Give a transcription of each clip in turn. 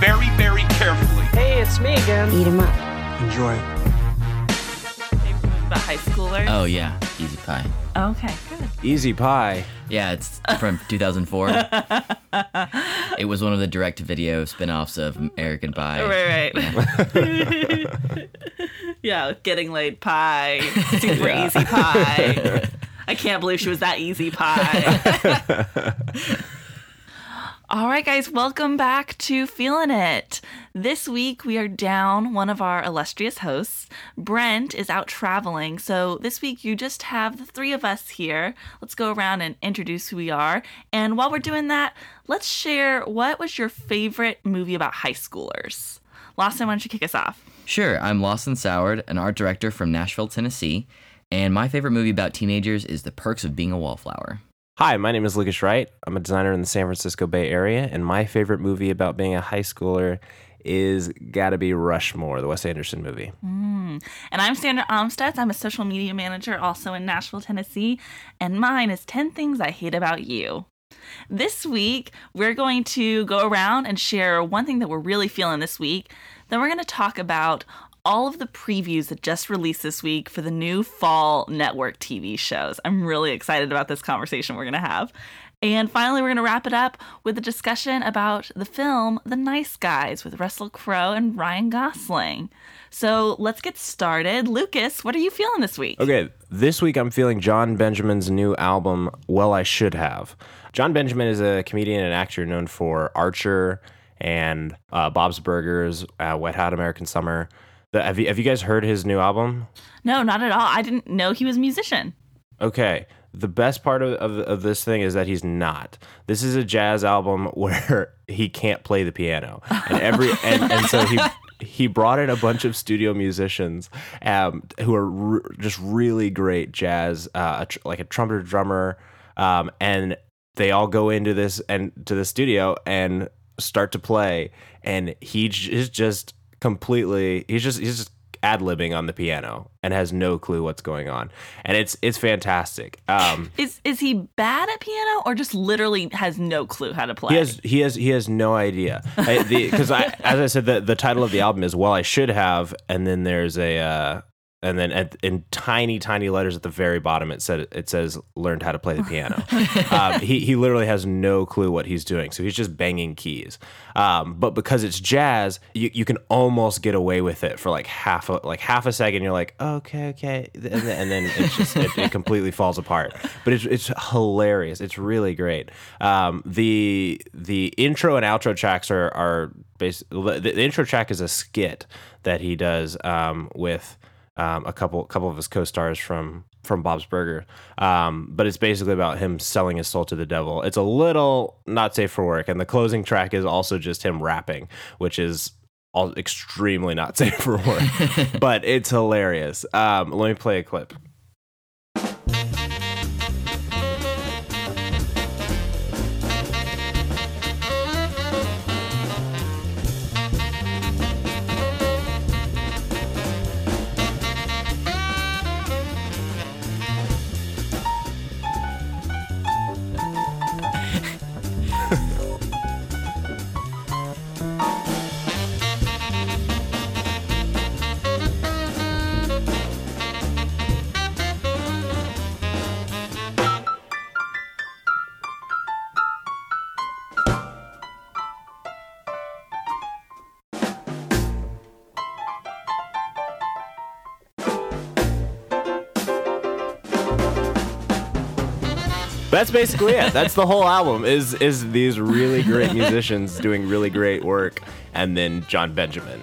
very, very carefully. Hey, it's me again. Eat Eat 'em up. Enjoy. Favorite movie about high schoolers? Oh yeah, Easy Pie. Okay, good. Easy Pie. Yeah, it's from 2004. it was one of the direct-to-video spin-offs of American Pie. Right, right. Yeah, getting laid pie, super easy pie. I can't believe she was that easy pie. All right, guys, welcome back to Feeling It. This week we are down one of our illustrious hosts. Brent is out traveling, so this week you just have the three of us here. Let's go around and introduce who we are. And while we're doing that, let's share what was your favorite movie about high schoolers. Lawson, why don't you kick us off? Sure, I'm Lawson Soward, an art director from Nashville, Tennessee, and my favorite movie about teenagers is The Perks of Being a Wallflower. Hi, my name is Lucas Wright. I'm a designer in the San Francisco Bay Area, and my favorite movie about being a high schooler is gotta be Rushmore, the Wes Anderson movie. Mm. And I'm Sandra Amstutz. I'm a social media manager also in Nashville, Tennessee. And mine is 10 Things I Hate About You. This week, we're going to go around and share one thing that we're really feeling this week. Then we're going to talk about all of the previews that just released this week for the new fall network TV shows. I'm really excited about this conversation we're going to have. And finally, we're going to wrap it up with a discussion about the film The Nice Guys with Russell Crowe and Ryan Gosling. So let's get started. Lucas, what are you feeling this week? Okay, this week I'm feeling Jon Benjamin's new album, Well I Should Have. Jon Benjamin is a comedian and actor known for Archer and uh, Bob's Burgers, uh, Wet Hot American Summer. The, have, you, have you guys heard his new album? No, not at all. I didn't know he was a musician. Okay. The best part of, of, of this thing is that he's not. This is a jazz album where he can't play the piano, and every and, and so he he brought in a bunch of studio musicians um, who are re- just really great jazz, uh, a tr- like a trumpeter drummer, um, and they all go into this and to the studio and start to play, and he j- is just completely he's just he's just ad libbing on the piano and has no clue what's going on, and it's it's fantastic. Um, Is is he bad at piano or just literally has no clue how to play? he has he has he has no idea because I, as I said the the title of the album is well I should have and then there's a uh, and then at, in tiny tiny letters at the very bottom it said it says learned how to play the piano. um, he he literally has no clue what he's doing so he's just banging keys. Um, but because it's jazz, you, you can almost get away with it for like half a like half a second. You're like okay okay and then, and then it's just it, it completely falls apart. But it's it's hilarious. It's really great. Um, the the intro and outro tracks are are basically the, the intro track is a skit that he does um, with um, a couple couple of his co-stars from from Bob's Burger. Um, but it's basically about him selling his soul to the devil. It's a little not safe for work, and the closing track is also just him rapping, which is all extremely not safe for work. but it's hilarious. Um, let me play a clip. Basically it. That's the whole album. Is is these really great musicians doing really great work, and then Jon Benjamin.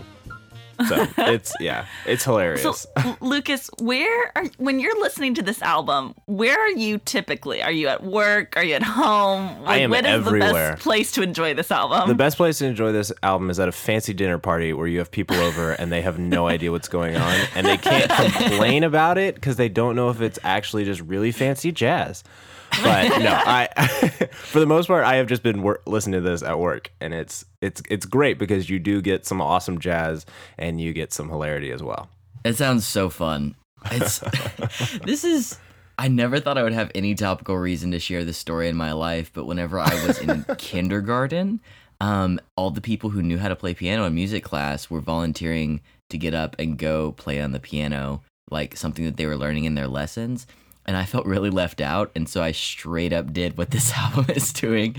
So it's yeah, it's hilarious. So, Lucas, where are when you're listening to this album? Where are you typically? Are you at work? Are you at home? Like, am when is the everywhere. best place to enjoy this album? the best place to enjoy this album is at a fancy dinner party where you have people over and they have no idea what's going on and they can't complain about it because they don't know if it's actually just really fancy jazz. But no, I for the most part I have just been wor- listening to this at work and it's it's it's great because you do get some awesome jazz and you get some hilarity as well. It sounds so fun. It's this is I never thought I would have any topical reason to share this story in my life, but whenever I was in kindergarten, um, all the people who knew how to play piano in music class were volunteering to get up and go play on the piano, like something that they were learning in their lessons. And I felt really left out, and so I straight up did what this album is doing.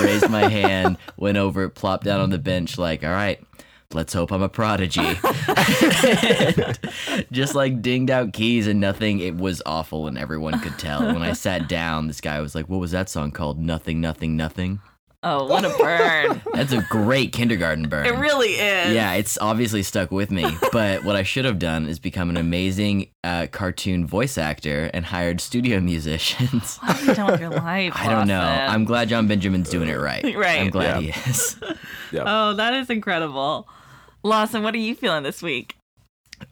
Raised my hand, went over, plopped down on the bench, like, all right, let's hope I'm a prodigy. And just like dinged out keys and nothing. It was awful, and everyone could tell. When I sat down, this guy was like, "What was that song called? Nothing, nothing, nothing." Oh, what a burn! That's a great kindergarten burn. it really is. Yeah, it's obviously stuck with me. But what I should have done is become an amazing uh, cartoon voice actor and hired studio musicians. What have you done with your life? I don't know. Lawson? I'm glad Jon Benjamin's doing it right. Right. I'm glad Yeah. he is. Oh, that is incredible. Lawson, what are you feeling this week?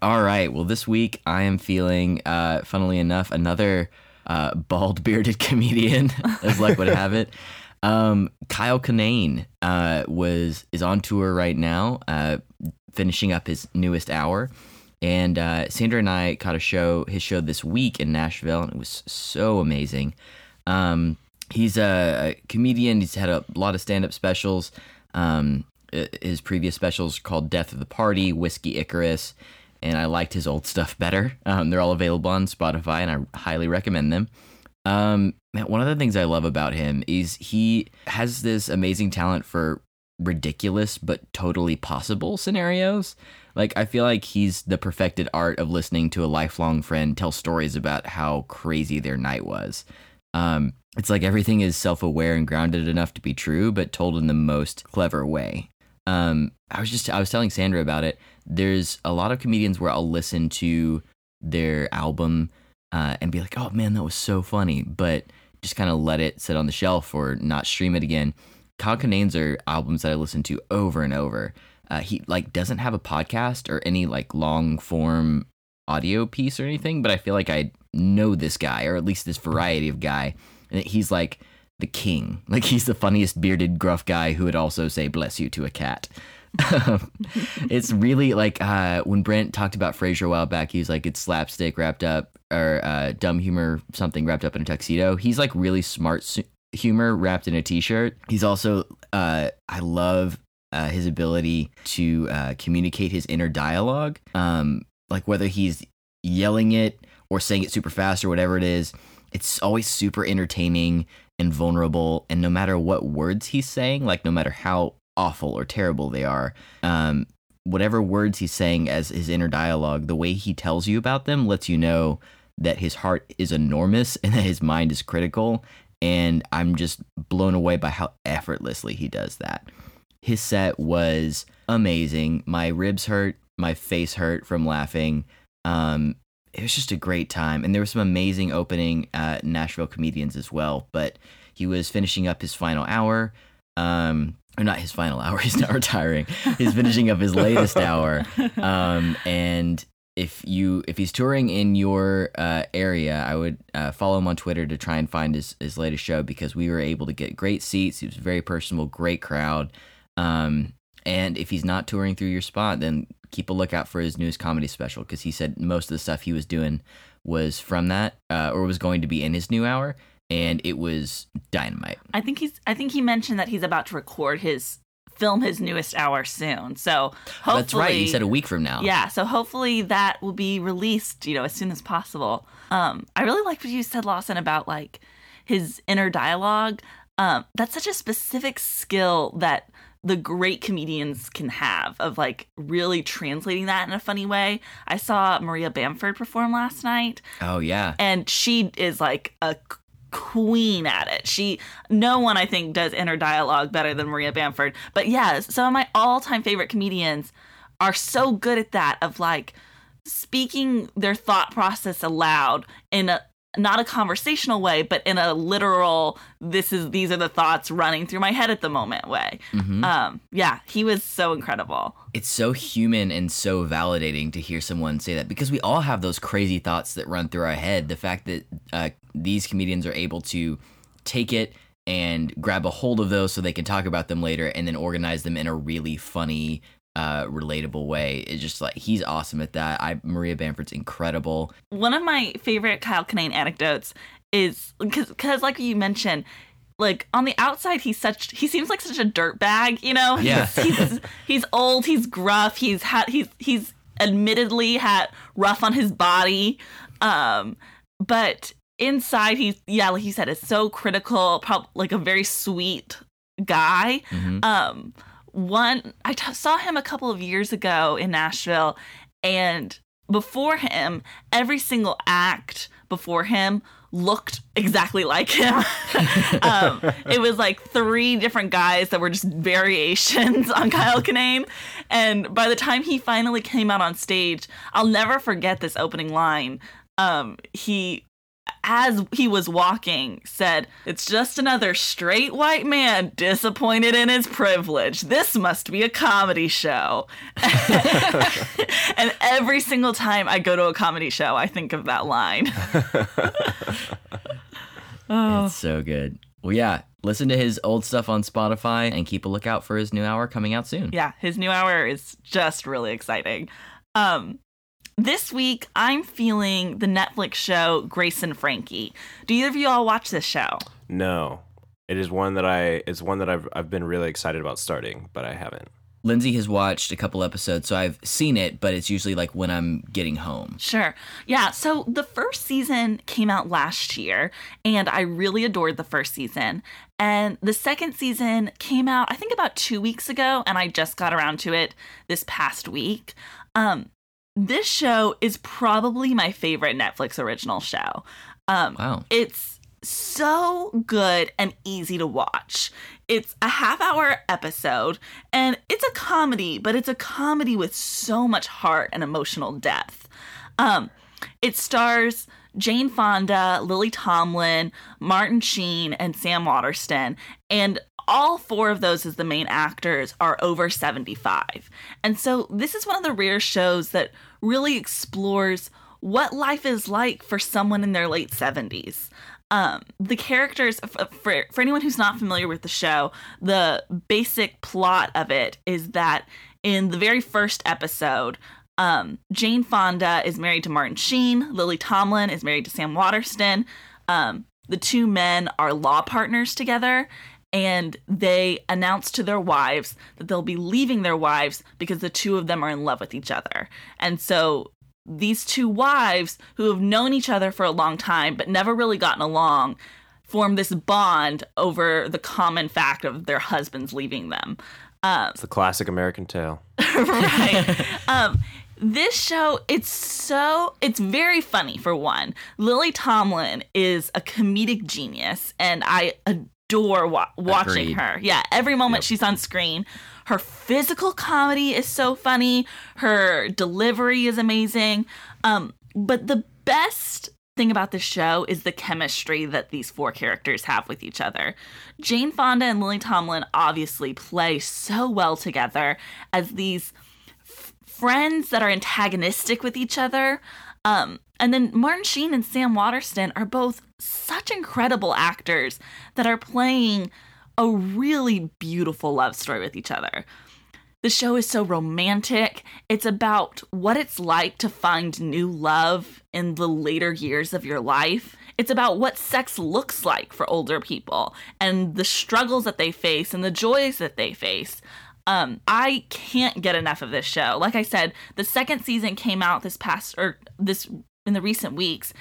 All right. Well, this week I am feeling, uh, funnily enough, another uh, bald bearded comedian, as luck would have it. Um, Kyle Kinane uh, was is on tour right now, uh, finishing up his newest hour. And uh, Sandra and I caught a show, his show this week in Nashville, and it was so amazing. Um, he's a, a comedian. He's had a lot of stand up specials. Um, his previous specials called Death of the Party, Whiskey Icarus, and I liked his old stuff better. Um, they're all available on Spotify, and I highly recommend them. Um, man, one of the things I love about him is he has this amazing talent for ridiculous but totally possible scenarios. Like I feel like he's the perfected art of listening to a lifelong friend tell stories about how crazy their night was. Um, it's like everything is self-aware and grounded enough to be true, but told in the most clever way. Um, I was just I was telling Sandra about it. There's a lot of comedians where I'll listen to their album uh, and be like, "Oh man, that was so funny," but just kind of let it sit on the shelf or not stream it again. Kyle Kinane's are albums that I listen to over and over. Uh, he like doesn't have a podcast or any like long form audio piece or anything, but I feel like I know this guy or at least this variety of guy. And he's like the king. Like he's the funniest bearded gruff guy who would also say bless you to a cat. it's really like uh, when Brent talked about Frasier a while back, he's like it's slapstick wrapped up or uh, dumb humor, something wrapped up in a tuxedo. He's like really smart su- humor wrapped in a t-shirt. He's also uh, I love uh, his ability to uh, communicate his inner dialogue. Um, like whether he's yelling it or saying it super fast or whatever it is, it's always super entertaining and vulnerable. And no matter what words he's saying, like no matter how awful or terrible they are, um, whatever words he's saying as his inner dialogue, the way he tells you about them lets you know that his heart is enormous and that his mind is critical. And I'm just blown away by how effortlessly he does that. His set was amazing. My ribs hurt, my face hurt from laughing. Um, it was just a great time, and there were some amazing opening uh, Nashville comedians as well. But he was finishing up his final hour, um, or not his final hour. He's not retiring. He's finishing up his latest hour, um, and if you if he's touring in your uh, area, I would uh, follow him on Twitter to try and find his his latest show because we were able to get great seats. He was very personable, great crowd. Um, and if he's not touring through your spot, then keep a lookout for his newest comedy special because he said most of the stuff he was doing was from that uh, or was going to be in his new hour, and it was dynamite. I think he's. I think he mentioned that he's about to record his film his newest hour soon. So hopefully, That's right. He said a week from now. Yeah, so hopefully that will be released, you know, as soon as possible. Um, I really like what you said, Lawson, about like his inner dialogue. Um, that's such a specific skill that the great comedians can have of like really translating that in a funny way. I saw Maria Bamford perform last night, Oh yeah. and she is like a queen at it. She no one I think does inner dialogue better than Maria Bamford. But yeah, some of my all-time favorite comedians are so good at that of like speaking their thought process aloud in a not a conversational way, but in a literal this is these are the thoughts running through my head at the moment way. Mhm. Um yeah, he was so incredible. it's so human and so validating to hear someone say that because we all have those crazy thoughts that run through our head. The fact that uh, these comedians are able to take it and grab a hold of those so they can talk about them later and then organize them in a really funny, uh, relatable way. It's just like he's awesome at that. I Maria Bamford's incredible. One of my favorite Kyle Kinane anecdotes is because, like you mentioned, like on the outside, he's such he seems like such a dirtbag. You know, Yeah. he's, he's he's old, he's gruff, he's had he's he's admittedly had rough on his body, um, but inside he's yeah, like you said, is so critical, prob- like a very sweet guy. Mhm. Um, one I t- saw him a couple of years ago in Nashville, and before him, every single act before him looked exactly like him. um, it was like three different guys that were just variations on Kyle Kinane. And by the time he finally came out on stage, I'll never forget this opening line. Um, he as he was walking, said, It's just another straight white man disappointed in his privilege. This must be a comedy show. and every single time I go to a comedy show, I think of that line. oh, It's so good. Well, yeah, listen to his old stuff on Spotify and keep a lookout for his new hour coming out soon. yeah, his new hour is just really exciting. Um, this week, I'm feeling the Netflix show Grace and Frankie. Do either of you all watch this show? No, it is one that I. It's one that I've I've been really excited about starting, but I haven't. Lindsay has watched a couple episodes, so I've seen it, but it's usually like when I'm getting home. Sure. Yeah. So the first season came out last year, and I really adored the first season. And the second season came out, I think, about two weeks ago, and I just got around to it this past week. Um, this show is probably my favorite Netflix original show. Um, Wow. it's so good and easy to watch. It's a half hour episode and it's a comedy, but it's a comedy with so much heart and emotional depth. Um, it stars Jane Fonda, Lily Tomlin, Martin Sheen, and Sam Waterston. And all four of those as the main actors are over 75. And so this is one of the rare shows that really explores what life is like for someone in their late 70s. Um, the characters, for, for anyone who's not familiar with the show, the basic plot of it is that in the very first episode, um, Jane Fonda is married to Martin Sheen. Lily Tomlin is married to Sam Waterston. Um, the two men are law partners together, and they announce to their wives that they'll be leaving their wives because the two of them are in love with each other. And so these two wives, who have known each other for a long time but never really gotten along, form this bond over the common fact of their husbands leaving them. Um, It's the classic American tale. right. um, this show, it's so, it's very funny for one. Lily Tomlin is a comedic genius, and I adore wa- watching Agreed. her. Yeah, every moment she's on screen. Her physical comedy is so funny. Her delivery is amazing. Um, but the best thing about this show is the chemistry that these four characters have with each other. Jane Fonda and Lily Tomlin obviously play so well together as these f- friends that are antagonistic with each other. Um, and then Martin Sheen and Sam Waterston are both such incredible actors that are playing a really beautiful love story with each other. The show is so romantic. It's about what it's like to find new love in the later years of your life. It's about what sex looks like for older people and the struggles that they face and the joys that they face. Um, I can't get enough of this show. Like I said, the second season came out this past or this in the recent weeks.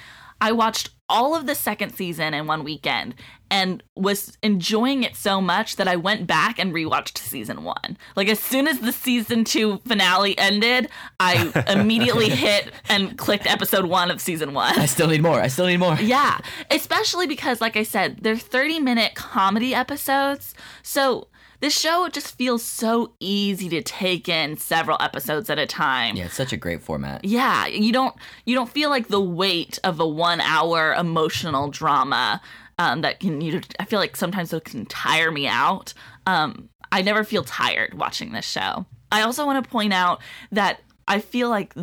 I watched all of the second season in one weekend and was enjoying it so much that I went back and rewatched season one. Like as soon as the season two finale ended, I immediately hit and clicked episode one of season one. I still need more. I still need more. Yeah, especially because, like I said, they're 30 minute comedy episodes. So this show just feels so easy to take in several episodes at a time. Yeah, it's such a great format. Yeah, you don't you don't feel like the weight of a one hour emotional drama um, that can you. I feel like sometimes it can tire me out. Um, I never feel tired watching this show. I also want to point out that I feel like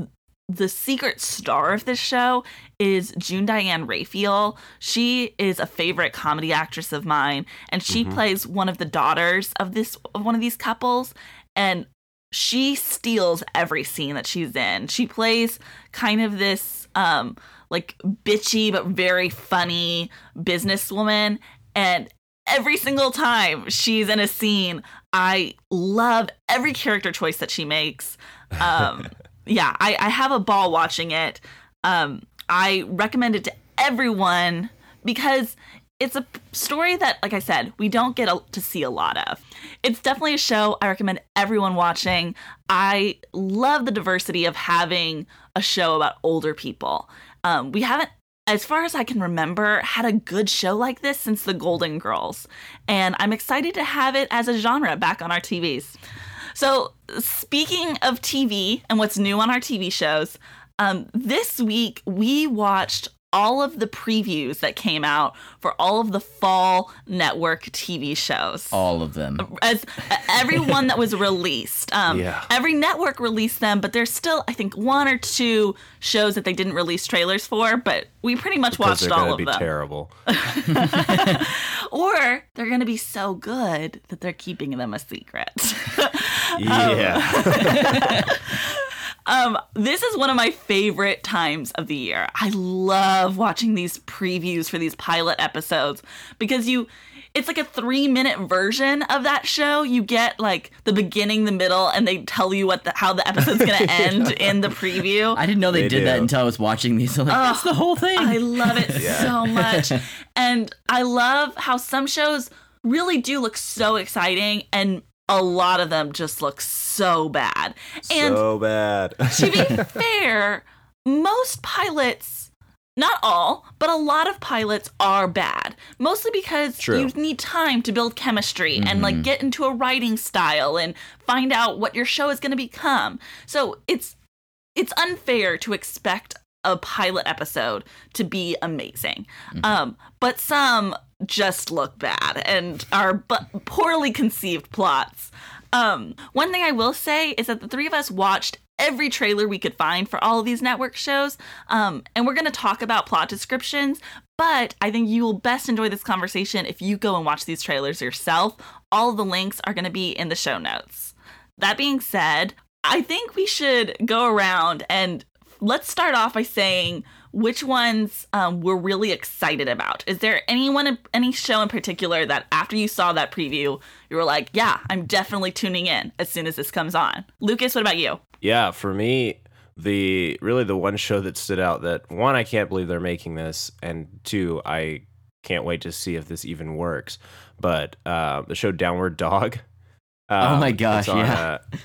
the secret star of this show is June Diane Raphael. She is a favorite comedy actress of mine, and she plays one of the daughters of this of one of these couples, and she steals every scene that she's in. She plays kind of this um like bitchy but very funny businesswoman and every single time she's in a scene, I love every character choice that she makes. Um yeah, I, I have a ball watching it. Um, I recommend it to everyone because it's a story that, like I said, we don't get a, to see a lot of. It's definitely a show I recommend everyone watching. I love the diversity of having a show about older people. Um, we haven't, as far as I can remember, had a good show like this since The Golden Girls, and I'm excited to have it as a genre back on our TVs. So, speaking of TV and what's new on our TV shows, um, this week we watched all of the previews that came out for all of the fall network TV shows. All of them. As every one that was released, um, Yeah. every network released them, but there's still, I think, one or two shows that they didn't release trailers for. But we pretty much Because watched they're all of be terrible. or they're going to be so good that they're keeping them a secret. Yeah. Um, Um, this is one of my favorite times of the year. I love watching these previews for these pilot episodes because you it's like a 3 minute version of that show. You get like the beginning, the middle and they tell you what the, how the episode's going to end in the preview. I didn't know they, They did that until I was watching these. I'm like, that's the whole thing. I love it so much. And I love how some shows really do look so exciting and a lot of them just look so bad. And so bad. to be fair, most pilots, not all, but a lot of pilots are bad. Mostly because True. you need time to build chemistry and like get into a writing style and find out what your show is going to become. So it's it's unfair to expect a pilot episode to be amazing. Um, but some just look bad and are but poorly conceived plots. Um, one thing I will say is that the three of us watched every trailer we could find for all of these network shows. Um, and we're going to talk about plot descriptions, but I think you will best enjoy this conversation if you go and watch these trailers yourself. All the links are going to be in the show notes. That being said, I think we should go around and let's start off by saying which ones um, we're really excited about. Is there anyone, any show in particular that after you saw that preview, you were like, yeah, I'm definitely tuning in as soon as this comes on? Lucas, what about you? Yeah, for me, the really the one show that stood out that one, I can't believe they're making this, and two, I can't wait to see if this even works. But uh, the show Downward Dog. Oh my um, gosh, on, yeah. uh,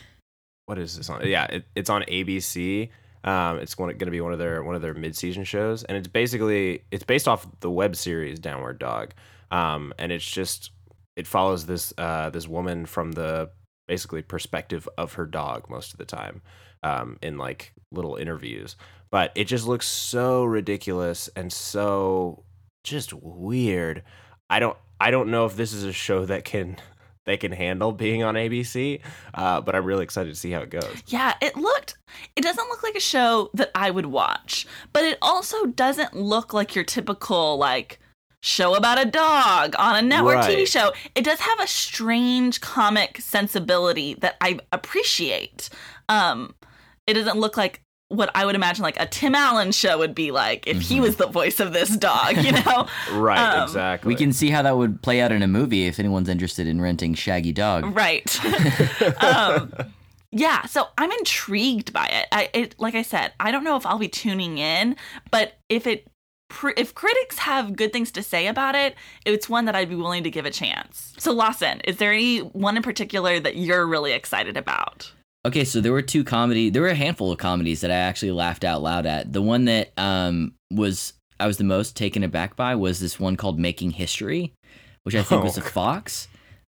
what is this on? Yeah, it, it's on ABC. Um, it's going to be one of their one of their mid season shows, and it's basically it's based off the web series Downward Dog, um, and it's just it follows this uh, this woman from the basically perspective of her dog most of the time um, in like little interviews. But it just looks so ridiculous and so just weird. I don't I don't know if this is a show that can they can handle being on ABC, uh, but I'm really excited to see how it goes. Yeah, it looked, it doesn't look like a show that I would watch, but it also doesn't look like your typical, like, show about a dog on a network TV show. It does have a strange comic sensibility that I appreciate. Um, it doesn't look like what I would imagine like a Tim Allen show would be like if he was the voice of this dog, you know? Right, Um, exactly. we can see how that would play out in a movie if anyone's interested in renting Shaggy Dog. Right. um, yeah, so I'm intrigued by it. I it like I said, I don't know if I'll be tuning in, but if it if critics have good things to say about it, it's one that I'd be willing to give a chance. So Lawson, is there any one in particular that you're really excited about? Okay, so there were two comedy. There were a handful of comedies that I actually laughed out loud at. The one that um, was I was the most taken aback by was this one called Making History, which I think was a Oh. Fox.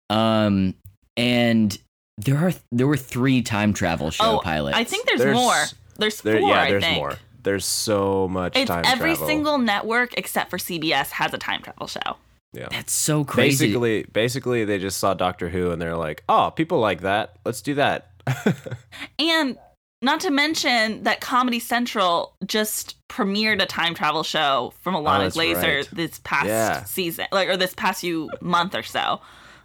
Um, and there are there were three time travel show oh, pilots. I think there's, There's- more. There's four. There, yeah, I there's think. more. There's so much It's time every travel. single network except for CBS has a time travel show. Yeah. that's so crazy. Basically, basically, they just saw Doctor Who and they're like, "Oh, people like that. Let's do that." And not to mention that Comedy Central just premiered a time travel show from Ilana Oh, Glazer right. this past Yeah. season, like or this past few month or so.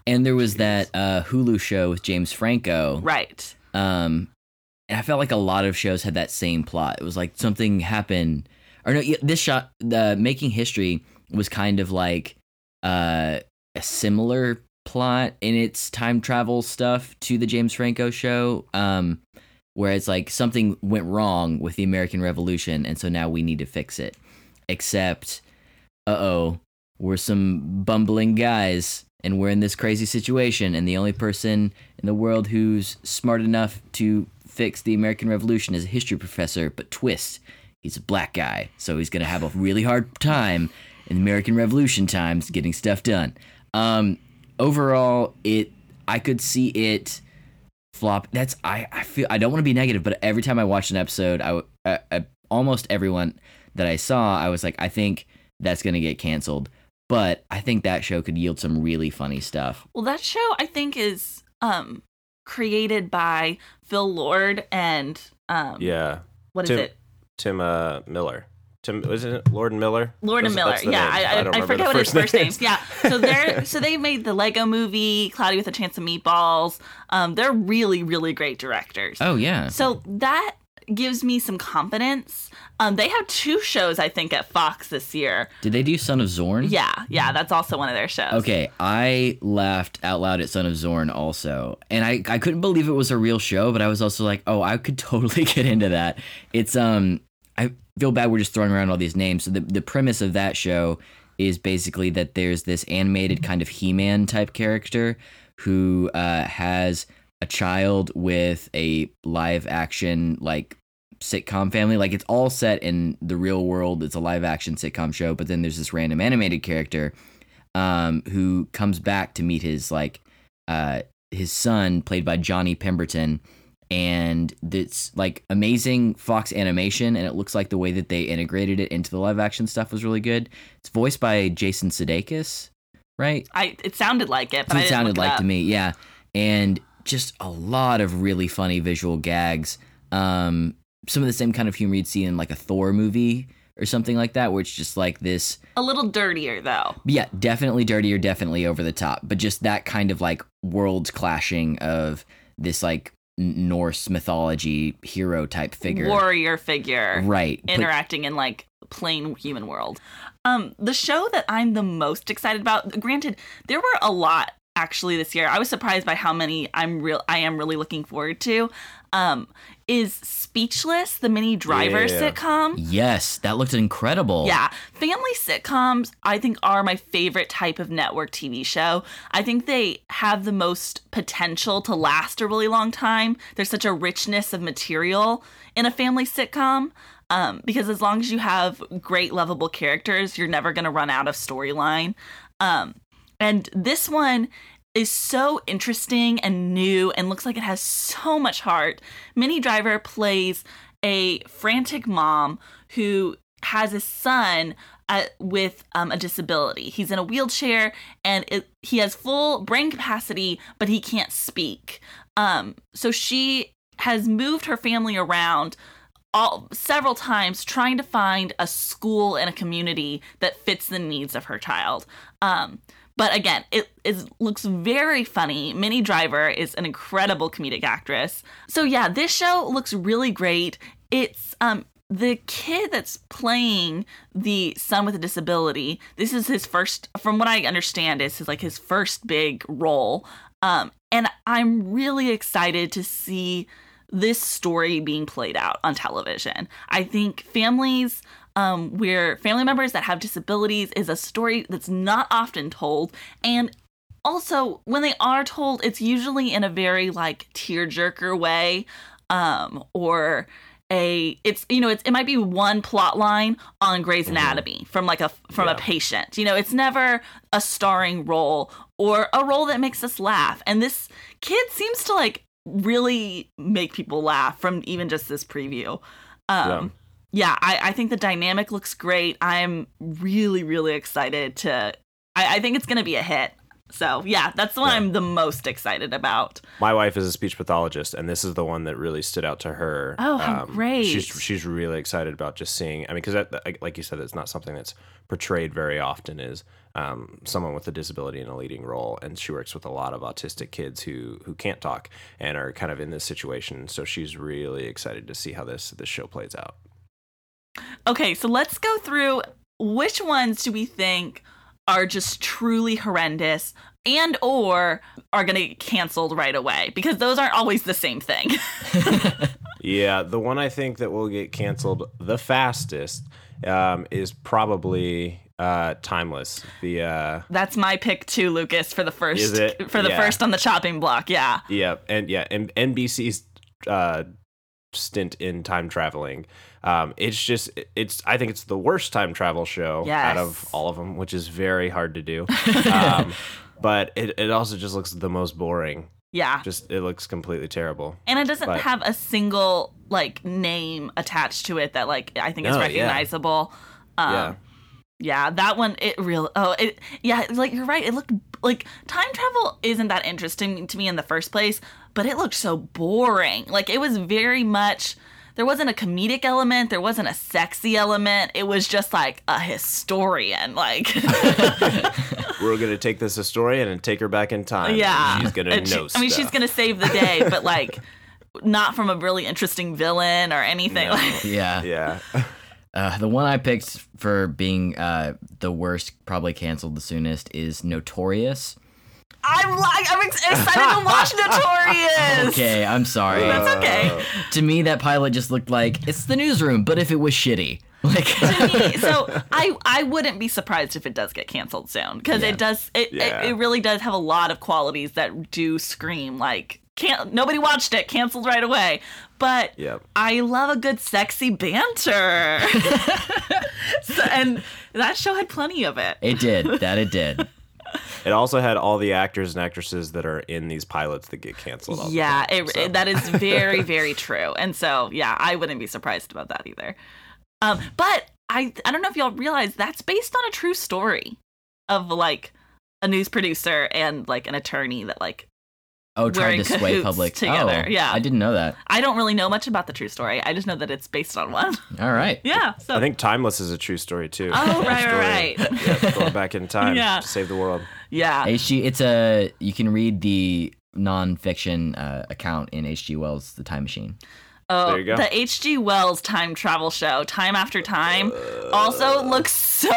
and there was that uh, Hulu show with James Franco. Right. Um, and I felt like a lot of shows had that same plot. It was like something happened, or no, this shot, the Making History was kind of like uh, a similar plot in its time travel stuff to the James Franco show. Um, where it's like something went wrong with the American Revolution, and so now we need to fix it. Except, uh oh, we're some bumbling guys, and we're in this crazy situation, and the only person in the world who's smart enough to fix the American Revolution is a history professor, but twist, he's a black guy, so he's gonna have a really hard time in American Revolution times getting stuff done. Um, overall, it I could see it flop. That's I I feel I don't want to be negative, but every time I watched an episode, I I almost everyone that I saw, I was like, I think that's gonna get canceled. But I think that show could yield some really funny stuff. Well, that show I think is um created by Phil Lord and um Yeah, what is Tim- it? Tim uh, Miller. Tim was it Lord and Miller? Lord and Miller. Yeah, name. I, I, don't I, forget what his first name. names. Yeah. So they're so they made the Lego movie, Cloudy with a Chance of Meatballs. Um, they're really, really great directors. Oh yeah, So that gives me some confidence. Um, they have two shows I think at Fox this year. did they do Son of Zorn? Yeah, yeah, that's also one of their shows. Okay, I laughed out loud at Son of Zorn also. And I, I couldn't believe it was a real show, but I was also like, oh, I could totally get into that. It's um I feel bad we're just throwing around all these names. So the the premise of that show is basically that there's this animated kind of He-Man type character who uh, has a child with a live action like sitcom family. Like it's all set in the real world. It's a live action sitcom show, but then there's this random animated character um, who comes back to meet his like uh, his son, played by Johnny Pemberton, and it's like amazing Fox animation, and it looks like the way that they integrated it into the live action stuff was really good. It's voiced by Jason Sudeikis, right? I it sounded like it, but it sounded it like up. to me, yeah. And just a lot of really funny visual gags. Um, some of the same kind of humor you'd see in like a Thor movie or something like that, where it's just like this A little dirtier though. yeah, definitely dirtier, definitely over the top, but just that kind of like worlds clashing of this like Norse mythology hero type figure. Warrior figure. Right. but- interacting in like plain human world. Um, the show that I'm the most excited about, granted, there were a lot actually this year. I was surprised by how many I'm real I am really looking forward to. Um, is Speechless, the Minnie Driver Yeah. sitcom. yes, that looked incredible. Yeah, family sitcoms I think are my favorite type of network TV show. I think they have the most potential to last a really long time. There's such a richness of material in a family sitcom. Um, because as long as you have great lovable characters, you're never going to run out of storyline. Um, and this one is so interesting and new and looks like it has so much heart. Minnie Driver plays a frantic mom who has a son uh, with um, a disability. He's in a wheelchair and it, he has full brain capacity, but he can't speak. Um, so she has moved her family around all several times trying to find a school and a community that fits the needs of her child. Um, but again, it is looks very funny. Minnie Driver is an incredible comedic actress. So yeah, this show looks really great. It's um the kid that's playing the son with a disability. This is his first, from what I understand, is his like his first big role. Um, and I'm really excited to see this story being played out on television. I think families um, where family members that have disabilities is a story that's not often told. And also, when they are told, it's usually in a very like tearjerker way um, or a it's you know it's, it might be one plot line on Grey's Anatomy from like a from a patient you know it's never a starring role or a role that makes us laugh. And this kid seems to like really make people laugh from even just this preview. Um, yeah, I, I think the dynamic looks great. I'm really, really excited to. I, I think it's going to be a hit. So yeah, that's the one Yeah. I'm the most excited about. My wife is a speech pathologist, and this is the one that really stood out to her. Um, Oh, how great. She's she's really excited about just seeing. I mean, because like you said, it's not something that's portrayed very often. Is um, someone with a disability in a leading role, and she works with a lot of autistic kids who who can't talk and are kind of in this situation. So she's really excited to see how this this show plays out. Okay, so let's go through which ones do we think are just truly horrendous and or are going to get canceled right away because those aren't always the same thing. Yeah, the one I think that will get canceled the fastest um, is probably uh, Timeless. The uh, That's my pick too, Lucas, for the first Is it? for the Yeah. first on the chopping block. Yeah. Yeah, and yeah, and NBC's uh, stint in time traveling. Um, it's just it's I think it's the worst time travel show out of all of them, which is very hard to do. um, but it, it also just looks the most boring. Yeah. Just it looks completely terrible. and it doesn't but- have a single like name attached to it that like I think is No, yeah. recognizable. Um, yeah, Yeah, that one it real oh it yeah like you're right it looked like time travel isn't that interesting to me in the first place but it looked so boring like it was very much there wasn't a comedic element there wasn't a sexy element it was just like a historian like we're gonna take this historian and take her back in time. and yeah she's gonna And she- know. I mean she's gonna save the day but like not from a really interesting villain or anything No. like Yeah. Yeah, Uh, the one I picked for being uh, the worst, probably canceled the soonest, is Notorious. I'm like I'm excited to watch Notorious Okay, I'm sorry. that's okay uh, to me, that pilot just looked like it's the newsroom, but if it was shitty. Like, to me, so I I wouldn't be surprised if it does get canceled soon because Yeah. it does it, Yeah. it it really does have a lot of qualities that do scream like can't nobody watched it canceled right away but Yep. I love a good sexy banter so, and that show had plenty of it it did. That it did. It also had all the actors and actresses that are in these pilots that get canceled. yeah time, it, so. that is very very true and so yeah I wouldn't be surprised about that either um but I I don't know if y'all realize that's based on a true story of like a news producer and like an attorney that like Oh, tried to sway public. together, Oh, yeah. I didn't know that. I don't really know much about the true story. I just know that it's based on one. All right. yeah. So I think Timeless is a true story too. Oh, right, right, right. Yeah, going back in time Yeah. to save the world. yeah. HG, it's a you can read the nonfiction uh, account in H.G. Wells' The Time Machine. Oh, There you go. the H.G. Wells time travel show, Time After Time, also uh. looks so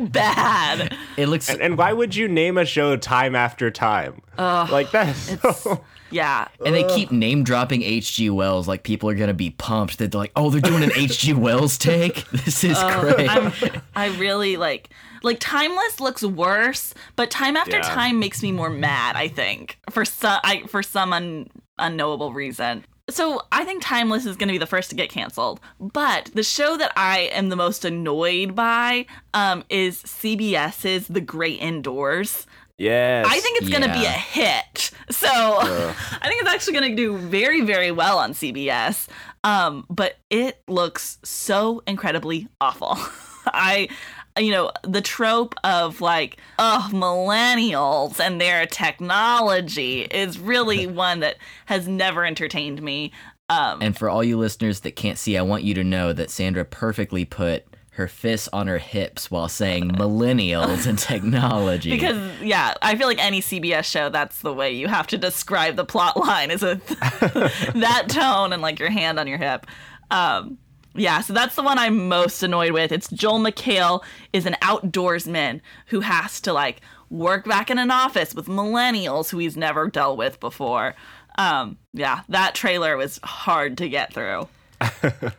bad. It looks And, and why would you name a show time after time? like that is so. Yeah. And they keep name dropping H.G. Wells like people are gonna be pumped that they're like, oh, they're doing an H.G. Wells take. This is great. I'm, I really like like Timeless looks worse, but Time After Yeah. Time makes me more mad. I think for some I, for some un, unknowable reason. So I think Timeless is going to be the first to get canceled. But the show that I am the most annoyed by um, is CBS's The Great Indoors. Yes. I think it's going to be a hit. So I think it's actually going to do very, very well on CBS. Um, but it looks so incredibly awful. I, you know, the trope of like, oh, millennials and their technology is really one that has never entertained me. Um, and for all you listeners that can't see, I want you to know that Sandra perfectly put her fists on her hips while saying millennials and technology. because yeah, I feel like any CBS show that's the way you have to describe the plot line is with that tone and like your hand on your hip. Um yeah, so that's the one I'm most annoyed with. It's Joel McHale is an outdoorsman who has to like work back in an office with millennials who he's never dealt with before. Um yeah, that trailer was hard to get through.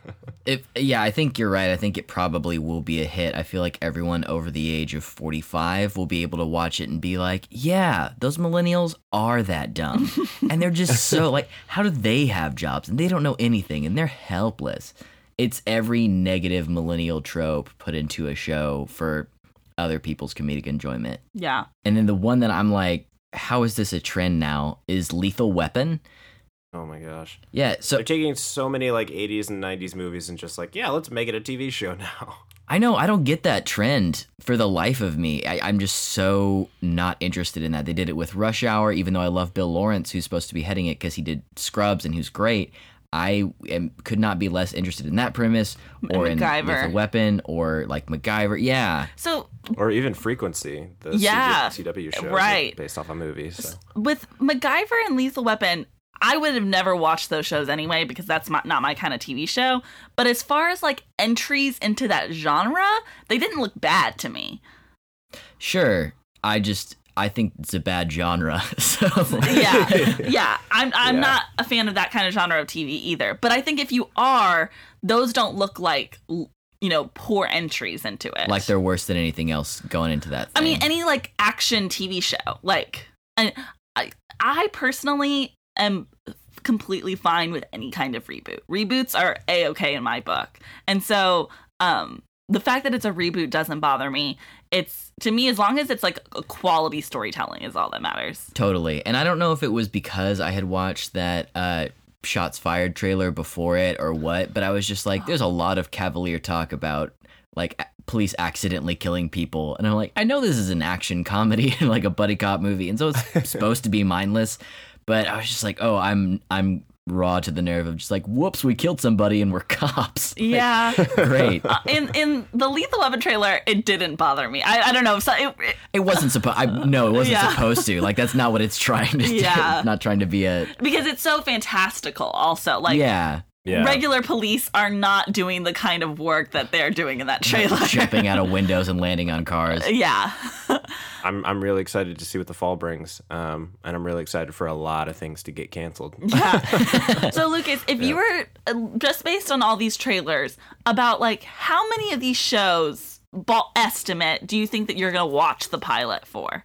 If, yeah, I think you're right. I think it probably will be a hit. I feel like everyone over the age of 45 will be able to watch it and be like, yeah, those millennials are that dumb. and they're just so like, how do they have jobs? And they don't know anything and they're helpless. It's every negative millennial trope put into a show for other people's comedic enjoyment. Yeah. And then the one that I'm like, how is this a trend now? Is Lethal Weapon? Oh my gosh. Yeah, so They're taking so many like 80s and 90s movies and just like, yeah, let's make it a TV show now. I know I don't get that trend for the life of me. I, I'm just so not interested in that. They did it with Rush Hour, even though I love Bill Lawrence, who's supposed to be heading it because he did Scrubs and he was great. I am, could not be less interested in that premise or in MacGyver. Lethal Weapon or like MacGyver. Yeah, So or even Frequency, the Yeah, CW show right. based off a movie. So. with MacGyver and Lethal Weapon, I would have never watched those shows anyway because that's my, not my kind of TV show. But as far as like entries into that genre, they didn't look bad to me. sure. I just I think it's a bad genre. So Yeah, yeah. I'm I'm Yeah. not a fan of that kind of genre of TV either. But I think if you are, those don't look like you know poor entries into it. like they're worse than anything else going into that. I mean, any like action TV show, like, I, I personally am completely fine with any kind of reboot. Reboots are a okay in my book, and so um, the fact that it's a reboot doesn't bother me. It's to me as long as it's like a quality storytelling is all that matters. Totally. And I don't know if it was because I had watched that uh, Shots Fired trailer before it or what, but I was just like, there's a lot of cavalier talk about like police accidentally killing people. And I'm like, I know this is an action comedy, like a buddy cop movie, and so it's supposed to be mindless. But I was just like, oh, I'm I'm raw to the nerve of just like, whoops, we killed somebody and we're cops. Like, Yeah. great. Uh, in in the Lethal Weapon trailer, it didn't bother me. I, I don't know. So it, it- It wasn't supposed. I no, it wasn't Yeah. supposed to. Like that's not what it's trying to Yeah. do. Not trying to be a because it's so fantastical. Also, like yeah. Yeah. regular police are not doing the kind of work that they're doing in that trailer. jumping out of windows and landing on cars. yeah. I'm I'm really excited to see what the fall brings, um, and I'm really excited for a lot of things to get canceled. Yeah. so Lucas, if you were uh, just based on all these trailers, about like how many of these shows, ball estimate, do you think that you're gonna watch the pilot for?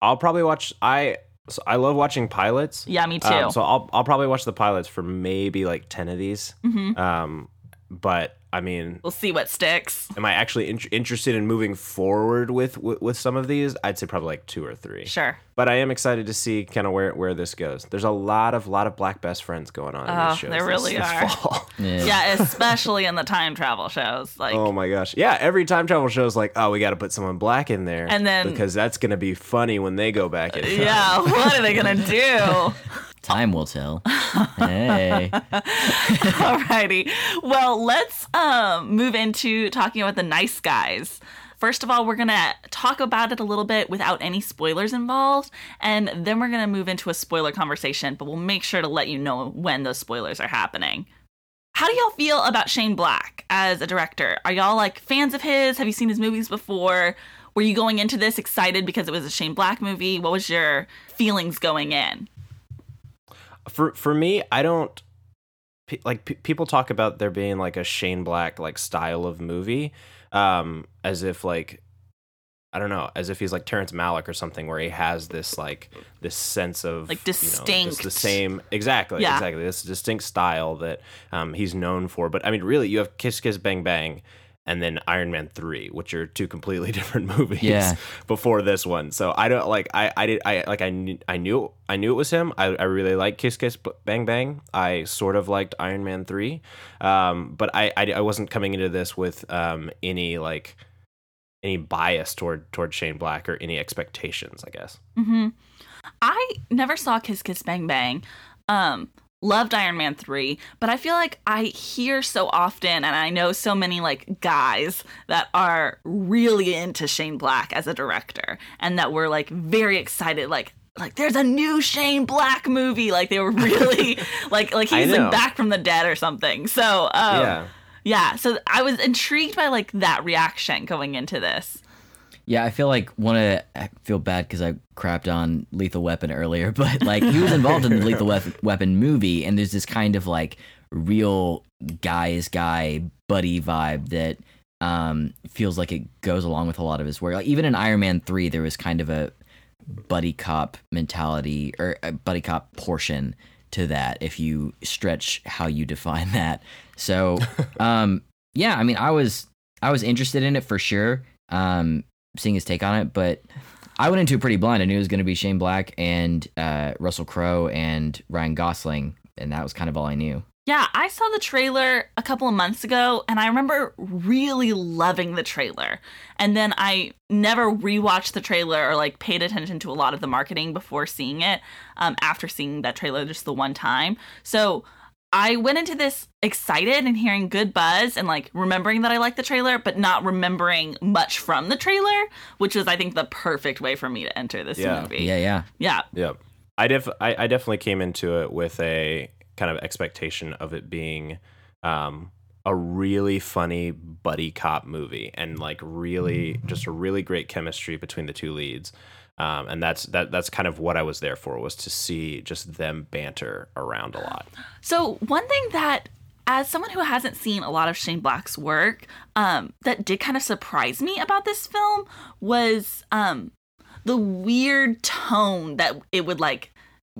I'll probably watch. I so I love watching pilots. Yeah, me too. Um, so I'll I'll probably watch the pilots for maybe like ten of these. Mhm. Um, but I mean, We'll see what sticks. am I actually in- interested in moving forward with, with with some of these? I'd say probably like two or three. Sure. But I am excited to see kind of where where this goes. There's a lot of lot of black best friends going on in Oh, these shows. there really this are. fall. Yeah. Yeah, especially in the time travel shows. Like Oh my gosh. Yeah, every time travel show is like, oh, we got to put someone black in there. And then- because that's going to be funny when they go back in. Yeah, what are they gonna do? Time will tell. Hey. Alrighty. Well, let's um, move into talking about the nice guys. First of all, we're going to talk about it a little bit without any spoilers involved, and then we're going to move into a spoiler conversation, but we'll make sure to let you know when those spoilers are happening. How do y'all feel about Shane Black as a director? Are y'all like fans of his? Have you seen his movies before? Were you going into this excited because it was a Shane Black movie? What was your feelings going in? For for me, I don't like pe- people talk about there being like a Shane Black like style of movie um as if like I don't know, as if he's like Terrence Malick or something, where he has this like this sense of Like, you know, distinct. the same exactly, Yeah. exactly this distinct style that um, he's known for. But I mean, really, you have Kiss Kiss Bang Bang, and then Iron Man three, which are two completely different movies Yeah. before this one. So I don't like I I did I like I knew I knew I knew it was him. I, I really like Kiss Kiss Bang Bang. I sort of liked Iron Man three, um, but I, I I wasn't coming into this with um any like any bias toward toward Shane Black or any expectations. I guess. Mm-hmm. I never saw Kiss Kiss Bang Bang. Um, loved Iron Man 3, but I feel like I hear so often and I know so many like guys that are really into Shane Black as a director and that were like very excited like like there's a new Shane Black movie like they were really like like he's like back from the dead or something. So, um, yeah. yeah, so I was intrigued by like that reaction going into this. Yeah, I feel like one of I feel bad because I crapped on Lethal Weapon earlier, but like he was involved in the Lethal Wep- Weapon movie, and there's this kind of like real guy's guy buddy vibe that um, feels like it goes along with a lot of his work. Like even in Iron Man three, there was kind of a buddy cop mentality or a buddy cop portion to that if you stretch how you define that. So, um, yeah, I mean, I was I was interested in it for sure. Um, seeing his take on it, but I went into it pretty blind. I knew it was going to be Shane Black and uh, Russell Crowe and Ryan Gosling, and that was kind of all I knew. Yeah, I saw the trailer a couple of months ago and I remember really loving the trailer. And then I never rewatched the trailer or like paid attention to a lot of the marketing before seeing it um, after seeing that trailer just the one time. So I went into this excited and hearing good buzz and like remembering that I liked the trailer, but not remembering much from the trailer, which was, I think, the perfect way for me to enter this Yeah. movie. Yeah, yeah. Yeah. Yep. I def I, I definitely came into it with a kind of expectation of it being um, a really funny buddy cop movie and like really just a really great chemistry between the two leads. Um, and that's that that's kind of what I was there for was to see just them banter around a lot. So one thing that as someone who hasn't seen a lot of Shane Black's work, um, that did kind of surprise me about this film was um the weird tone that it would like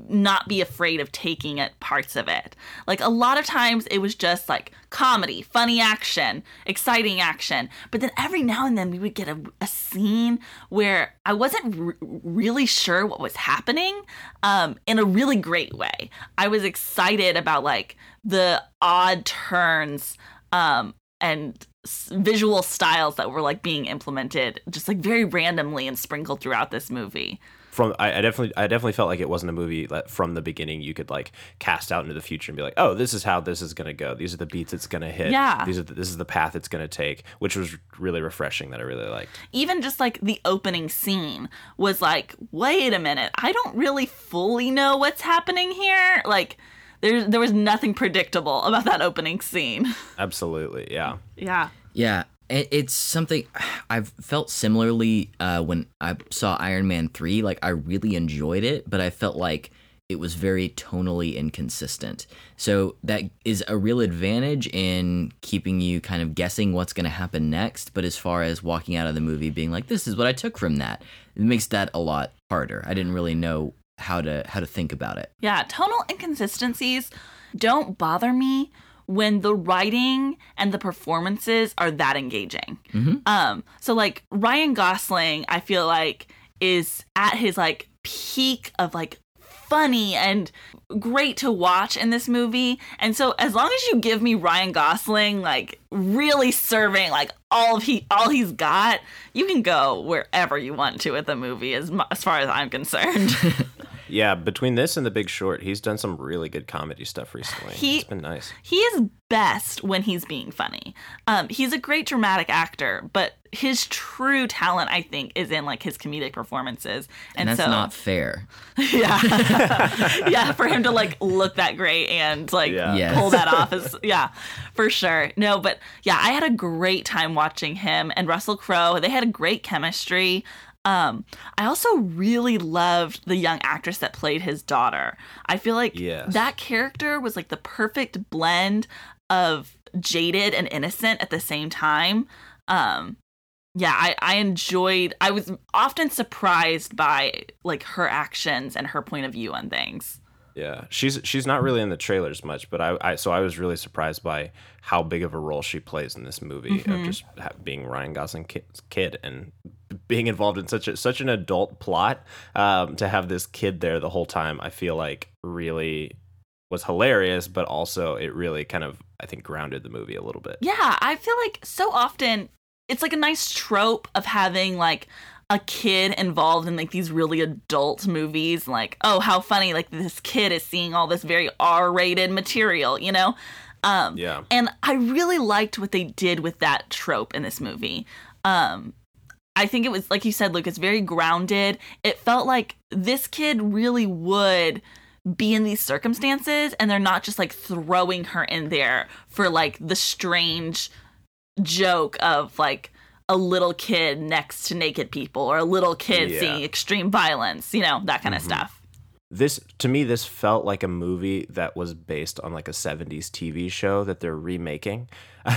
not be afraid of taking at parts of it. Like a lot of times it was just like comedy, funny action, exciting action. But then every now and then we would get a, a scene where I wasn't r- really sure what was happening um, in a really great way. I was excited about like the odd turns um, and visual styles that were like being implemented just like very randomly and sprinkled throughout this movie. From I, I definitely I definitely felt like it wasn't a movie that from the beginning you could like cast out into the future and be like, oh, this is how this is gonna go. These are the beats it's gonna hit. Yeah. These are the, this is the path it's gonna take, which was really refreshing. That I really liked. even just like the opening scene was like, wait a minute, I don't really fully know what's happening here. Like, there, there was nothing predictable about that opening scene. Absolutely, yeah. yeah. Yeah, it, it's something I've felt similarly uh, when I saw Iron Man 3. Like, I really enjoyed it, but I felt like it was very tonally inconsistent. So, that is a real advantage in keeping you kind of guessing what's going to happen next. But as far as walking out of the movie being like, this is what I took from that, it makes that a lot harder. I didn't really know how to how to think about it. Yeah, tonal inconsistencies don't bother me when the writing and the performances are that engaging. Um, so like Ryan Gosling, I feel like is at his like peak of like funny and great to watch in this movie. And so as long as you give me Ryan Gosling like really serving like all of he all he's got, you can go wherever you want to with the movie as as far as I'm concerned. Yeah, between this and The Big Short, he's done some really good comedy stuff recently. He- it's been nice. he is best when he's being funny. Um, he's a great dramatic actor, but his true talent, I think, is in like his comedic performances. And, And, that's so, not fair. yeah, yeah, for him to like look that great and like Yeah. Yes. pull that off is yeah, for sure. No, but yeah, I had a great time watching him and Russell Crowe. They had a great chemistry. Um, I also really loved the young actress that played his daughter. I feel like Yes. that character was like the perfect blend of jaded and innocent at the same time. Um, yeah, I, I enjoyed. I was often surprised by like her actions and her point of view on things. Yeah, she's she's not really in the trailers much, but I, I so I was really surprised by how big of a role she plays in this movie Mm-hmm. of just ha- being Ryan Gosling's kid, kid and being involved in such a such an adult plot. Um, to have this kid there the whole time, I feel like really was hilarious, but also it really kind of I think grounded the movie a little bit. Yeah, I feel like so often it's like a nice trope of having like a kid involved in like these really adult movies like oh how funny like this kid is seeing all this very r-rated material you know? Um Yeah. and i really liked what they did with that trope in this movie. Um i think it was like you said luke it's very grounded. It felt like this kid really would be in these circumstances and they're not just like throwing her in there for like the strange joke of like a little kid next to naked people or a little kid Yeah. seeing extreme violence, you know, that kind of mm-hmm. stuff. This to me, this felt like a movie that was based on like a '70s TV show that they're remaking.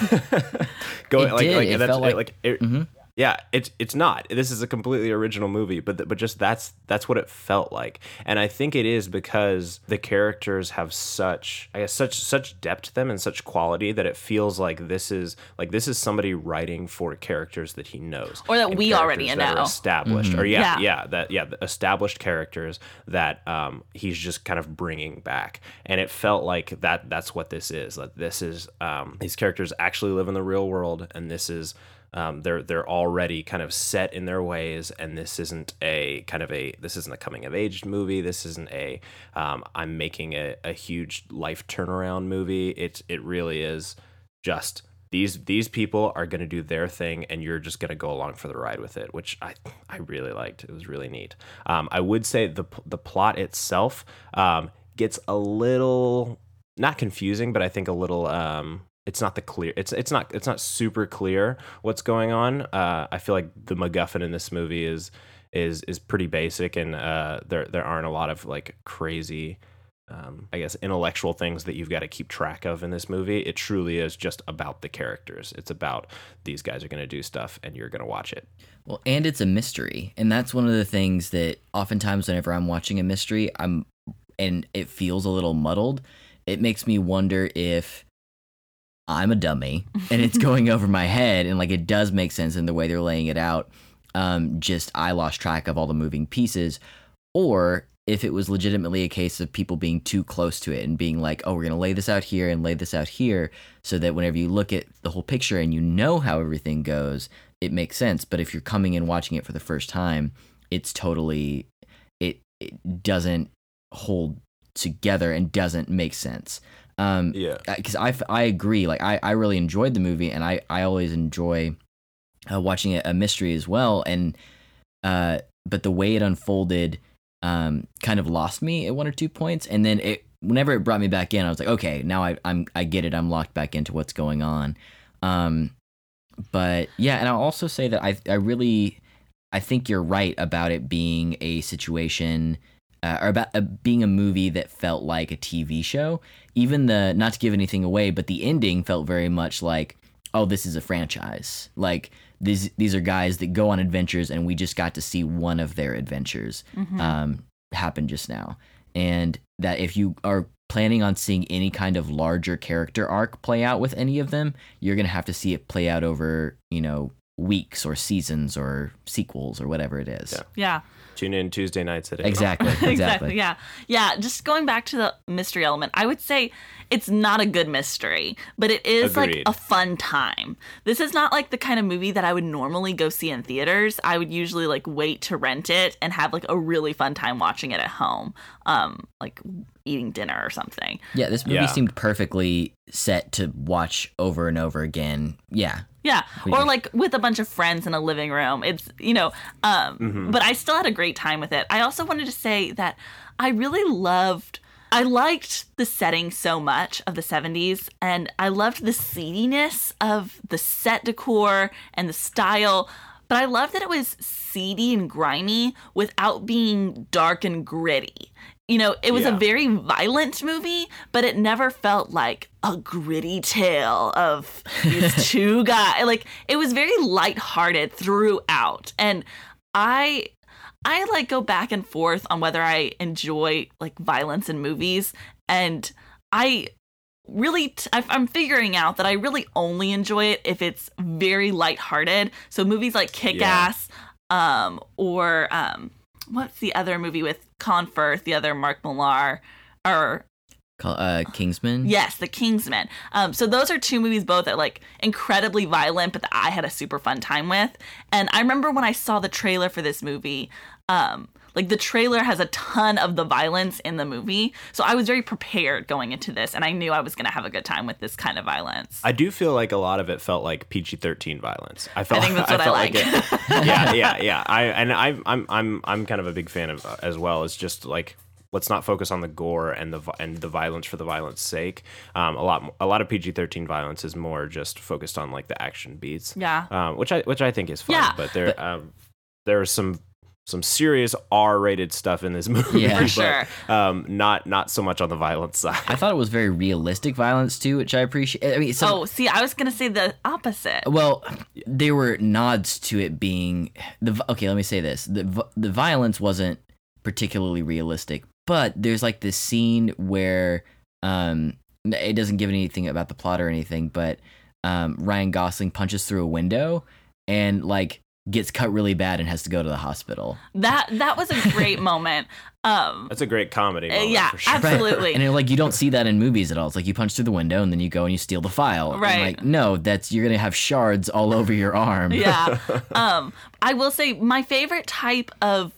Going It like, did. like It that's felt like- it, it, Yeah, it's it's not. This is a completely original movie, but th- but just that's that's what it felt like, and I think it is because the characters have such I guess such such depth to them and such quality that it feels like this is like this is somebody writing for characters that he knows Or that we already that know. established, or yeah, Yeah. yeah, that yeah, the established characters that um he's just kind of bringing back, and it felt like that that's what this is. Like this is um these characters actually live in the real world, and this is um, they're they're already kind of set in their ways, and this isn't a kind of a this isn't a coming of age movie. This isn't a um, I'm making a, a huge life turnaround movie. It it really is just these these people are going to do their thing, and you're just going to go along for the ride with it, which I I really liked. It was really neat. Um, I would say the the plot itself um, gets a little not confusing, but I think a little um it's not the clear it's it's not it's not super clear what's going on. Uh I feel like the MacGuffin in this movie is is is pretty basic and uh there there aren't a lot of like crazy um, I guess intellectual things that you've got to keep track of in this movie. It truly is just about the characters. It's about these guys are going to do stuff and you're going to watch it. Well, and it's a mystery, and that's one of the things that oftentimes whenever I'm watching a mystery, I'm and it feels a little muddled. It makes me wonder if I'm a dummy and it's going over my head, and like it does make sense in the way they're laying it out. Um, just I lost track of all the moving pieces, or if it was legitimately a case of people being too close to it and being like, oh, we're going to lay this out here and lay this out here so that whenever you look at the whole picture and you know how everything goes, it makes sense. But if you're coming in watching it for the first time, it's totally, it, it doesn't hold together and doesn't make sense. Um, Yeah. because I, I agree. Like I, I really enjoyed the movie, and I, I always enjoy uh, watching a, a mystery as well. And uh, but the way it unfolded, um, kind of lost me at one or two points, and then it whenever it brought me back in, I was like, okay, now I, I'm I get it. I'm locked back into what's going on. Um, but yeah, and I'll also say that I I really I think you're right about it being a situation uh, or about uh, being a movie that felt like a TV show. Even the not to give anything away, but the ending felt very much like, oh, this is a franchise. Like these these are guys that go on adventures, and we just got to see one of their adventures um, happen just now. And that if you are planning on seeing any kind of larger character arc play out with any of them, you're gonna have to see it play out over you know weeks or seasons or sequels or whatever it is. Yeah. Yeah. Tune in Tuesday nights at 8. Exactly. Exactly. exactly. Yeah. Yeah. Just going back to the mystery element, I would say it's not a good mystery, but it is like a fun time. This is not like the kind of movie that I would normally go see in theaters. I would usually like wait to rent it and have like a really fun time watching it at home, um, like eating dinner or something. Yeah, this movie Yeah. seemed perfectly set to watch over and over again. Yeah. Yeah, We or like with a bunch of friends in a living room. It's you know, um, Mm-hmm. but I still had a great time with it. I also wanted to say that I really loved. I liked the setting so much of the 70s, and I loved the seediness of the set decor and the style. But I loved that it was seedy and grimy without being dark and gritty. You know, it was a very violent movie, but it never felt like a gritty tale of these two guys. Like it was very lighthearted throughout. And I I like go back and forth on whether I enjoy like violence in movies and I really t- I'm figuring out that I really only enjoy it if it's very lighthearted. So movies like Kick Ass um or um what's the other movie with Colin Firth, the other Mark Millar or Call, uh, Kingsman. Yes, The Kingsman. Um, so those are two movies both that are like incredibly violent, but that I had a super fun time with. And I remember when I saw the trailer for this movie, um, like the trailer has a ton of the violence in the movie. So I was very prepared going into this, and I knew I was gonna have a good time with this kind of violence. I do feel like a lot of it felt like PG-13 violence. I felt think that's what I felt like. it- yeah, yeah, yeah. I and I I'm I'm I'm kind of a big fan of uh, as well. It's just like let's not focus on the gore and the and the violence for the violence sake. Um, a lot a lot of PG-13 violence is more just focused on like the action beats. Yeah. Um, which I which I think is fun. Yeah. But there um, there are some some serious R-rated stuff in this movie. Yeah. For but, sure. Um, not not so much on the violence side. I thought it was very realistic violence too, which I appreciate. I mean, some, oh, see, I was gonna say the opposite. Well, there were nods to it being the okay. Let me say this: the the violence wasn't particularly realistic, but there's like this scene where um it doesn't give anything about the plot or anything, but um Ryan Gosling punches through a window and like gets cut really bad and has to go to the hospital. That that was a great moment. Um, That's a great comedy. Uh, Moment yeah, for sure. abs- Absolutely. And like you don't see that in movies at all. It's like you punch through the window and then you go and you steal the file. And, Right. like no, that's you're gonna have shards all over your arm. yeah. Um, I will say my favorite type of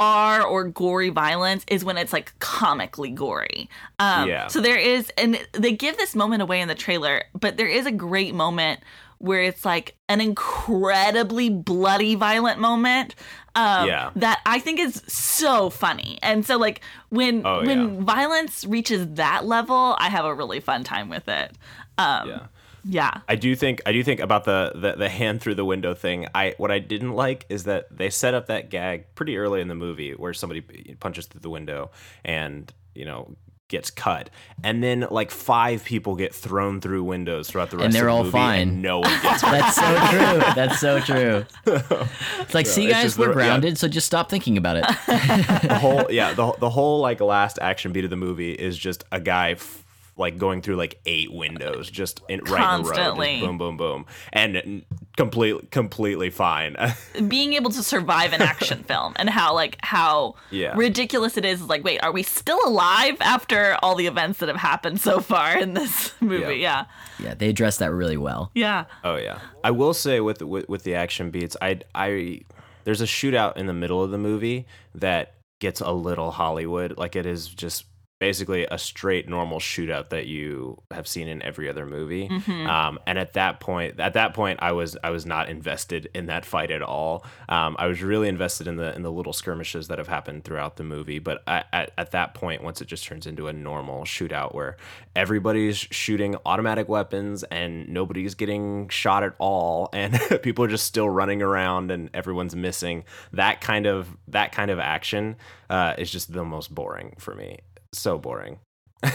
R or gory violence is when it's like comically gory. Um, Yeah. So there is, and they give this moment away in the trailer, but there is a great moment where it's like an incredibly bloody violent moment. Um, Yeah. That I think is so funny. And so like when Oh, when yeah. violence reaches that level, I have a really fun time with it. Um, Yeah. Yeah. I do think I do think about the, the the hand through the window thing. I what I didn't like is that they set up that gag pretty early in the movie where somebody punches through the window and you know gets cut, and then like five people get thrown through windows throughout the rest. And they're of the all movie, fine. And no one gets. That's so true. That's so true. It's like, see, guys, we're the- yeah. grounded, so just stop thinking about it. the whole yeah the the whole like last action beat of the movie is just a guy. F- like going through like eight windows, just in, right in a row, Constantly. just boom, boom, boom, and completely, completely fine. being able to survive an action film and how like how Yeah. ridiculous it is like wait are we still alive after all the events that have happened so far in this movie yeah yeah, they address that really well. yeah, Oh yeah. I will say with with, with the action beats, I I there's a shootout in the middle of the movie that gets a little Hollywood. Like it is just basically a straight normal shootout that you have seen in every other movie. Um, and at that point, at that point, I was I was not invested in that fight at all. Um, I was really invested in the in the little skirmishes that have happened throughout the movie. But at, at, at that point, once it just turns into a normal shootout where everybody's shooting automatic weapons and nobody's getting shot at all, and people are just still running around and everyone's missing, that kind of that kind of action uh, is just the most boring for me. So boring.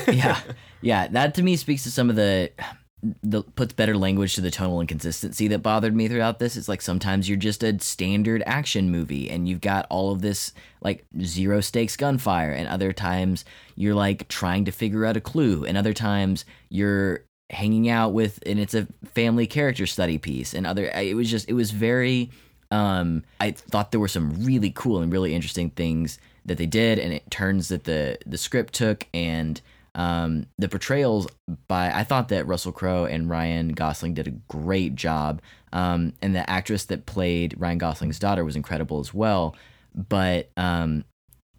yeah, yeah. That to me speaks to some of the the puts better language to the tonal inconsistency that bothered me throughout this. It's like sometimes you're just a standard action movie and you've got all of this like zero stakes gunfire, and other times you're like trying to figure out a clue, and other times you're hanging out with and it's a family character study piece and other it was just it was very um i thought there were some really cool and really interesting things that they did and it turns that the the script took and um the portrayals by i thought that russell crowe and ryan gosling did a great job. Um and the actress that played ryan gosling's daughter was incredible as well. But um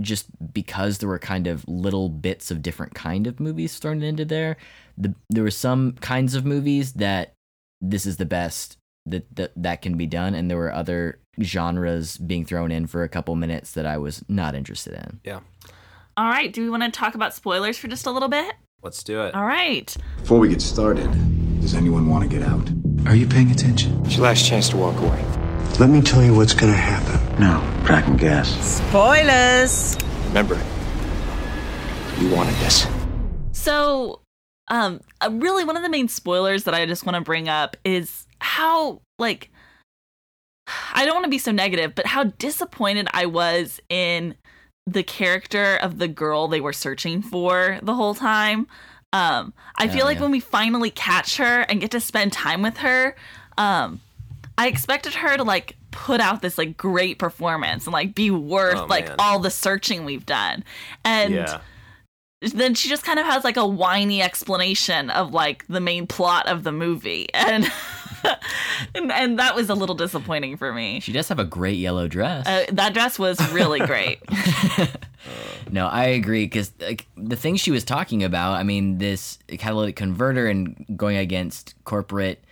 just because there were kind of little bits of different kind of movies thrown into there the, there were some kinds of movies that this is the best that, that that can be done and there were other genres being thrown in for a couple minutes that I was not interested in. Yeah. all right do we want to talk about spoilers for just a little bit Let's do it. all right Before we get started, does anyone want to get out? Are you paying attention? It's your last chance to walk away. Let me tell you what's gonna happen. No, cracking gas. Spoilers. Remember, you wanted this. So, um, uh, really, one of the main spoilers that I just want to bring up is how, like, I don't want to be so negative, but how disappointed I was in the character of the girl they were searching for the whole time. Um, I feel Oh, like yeah. when we finally catch her and get to spend time with her, um, I expected her to like put out this like great performance and like be worth Oh, like all the searching we've done. And Yeah. then she just kind of has like a whiny explanation of like the main plot of the movie and and, and that was a little disappointing for me She does have a great yellow dress. uh, that dress was really great No, I agree because like, the things she was talking about, I mean, this catalytic converter and going against corporate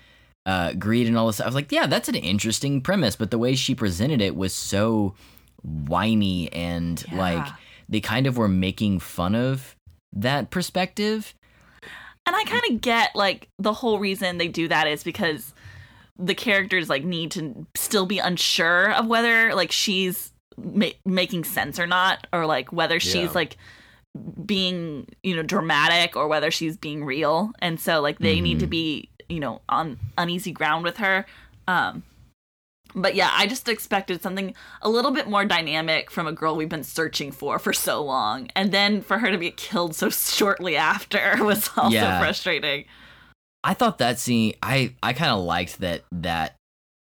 uh, greed and all this. Stuff. I was like, yeah, that's an interesting premise, but the way she presented it was so whiny and Yeah. like they kind of were making fun of that perspective. and i kind of get like the whole reason they do that is because the characters like need to still be unsure of whether like she's ma- making sense or not, or like whether she's Yeah. like being you know dramatic or whether she's being real. And so like they need to be you know on uneasy ground with her. Um but yeah i just expected something a little bit more dynamic from a girl we've been searching for for so long. And then for her to be killed so shortly after was also Yeah. frustrating I thought that scene. I I kind of liked that that.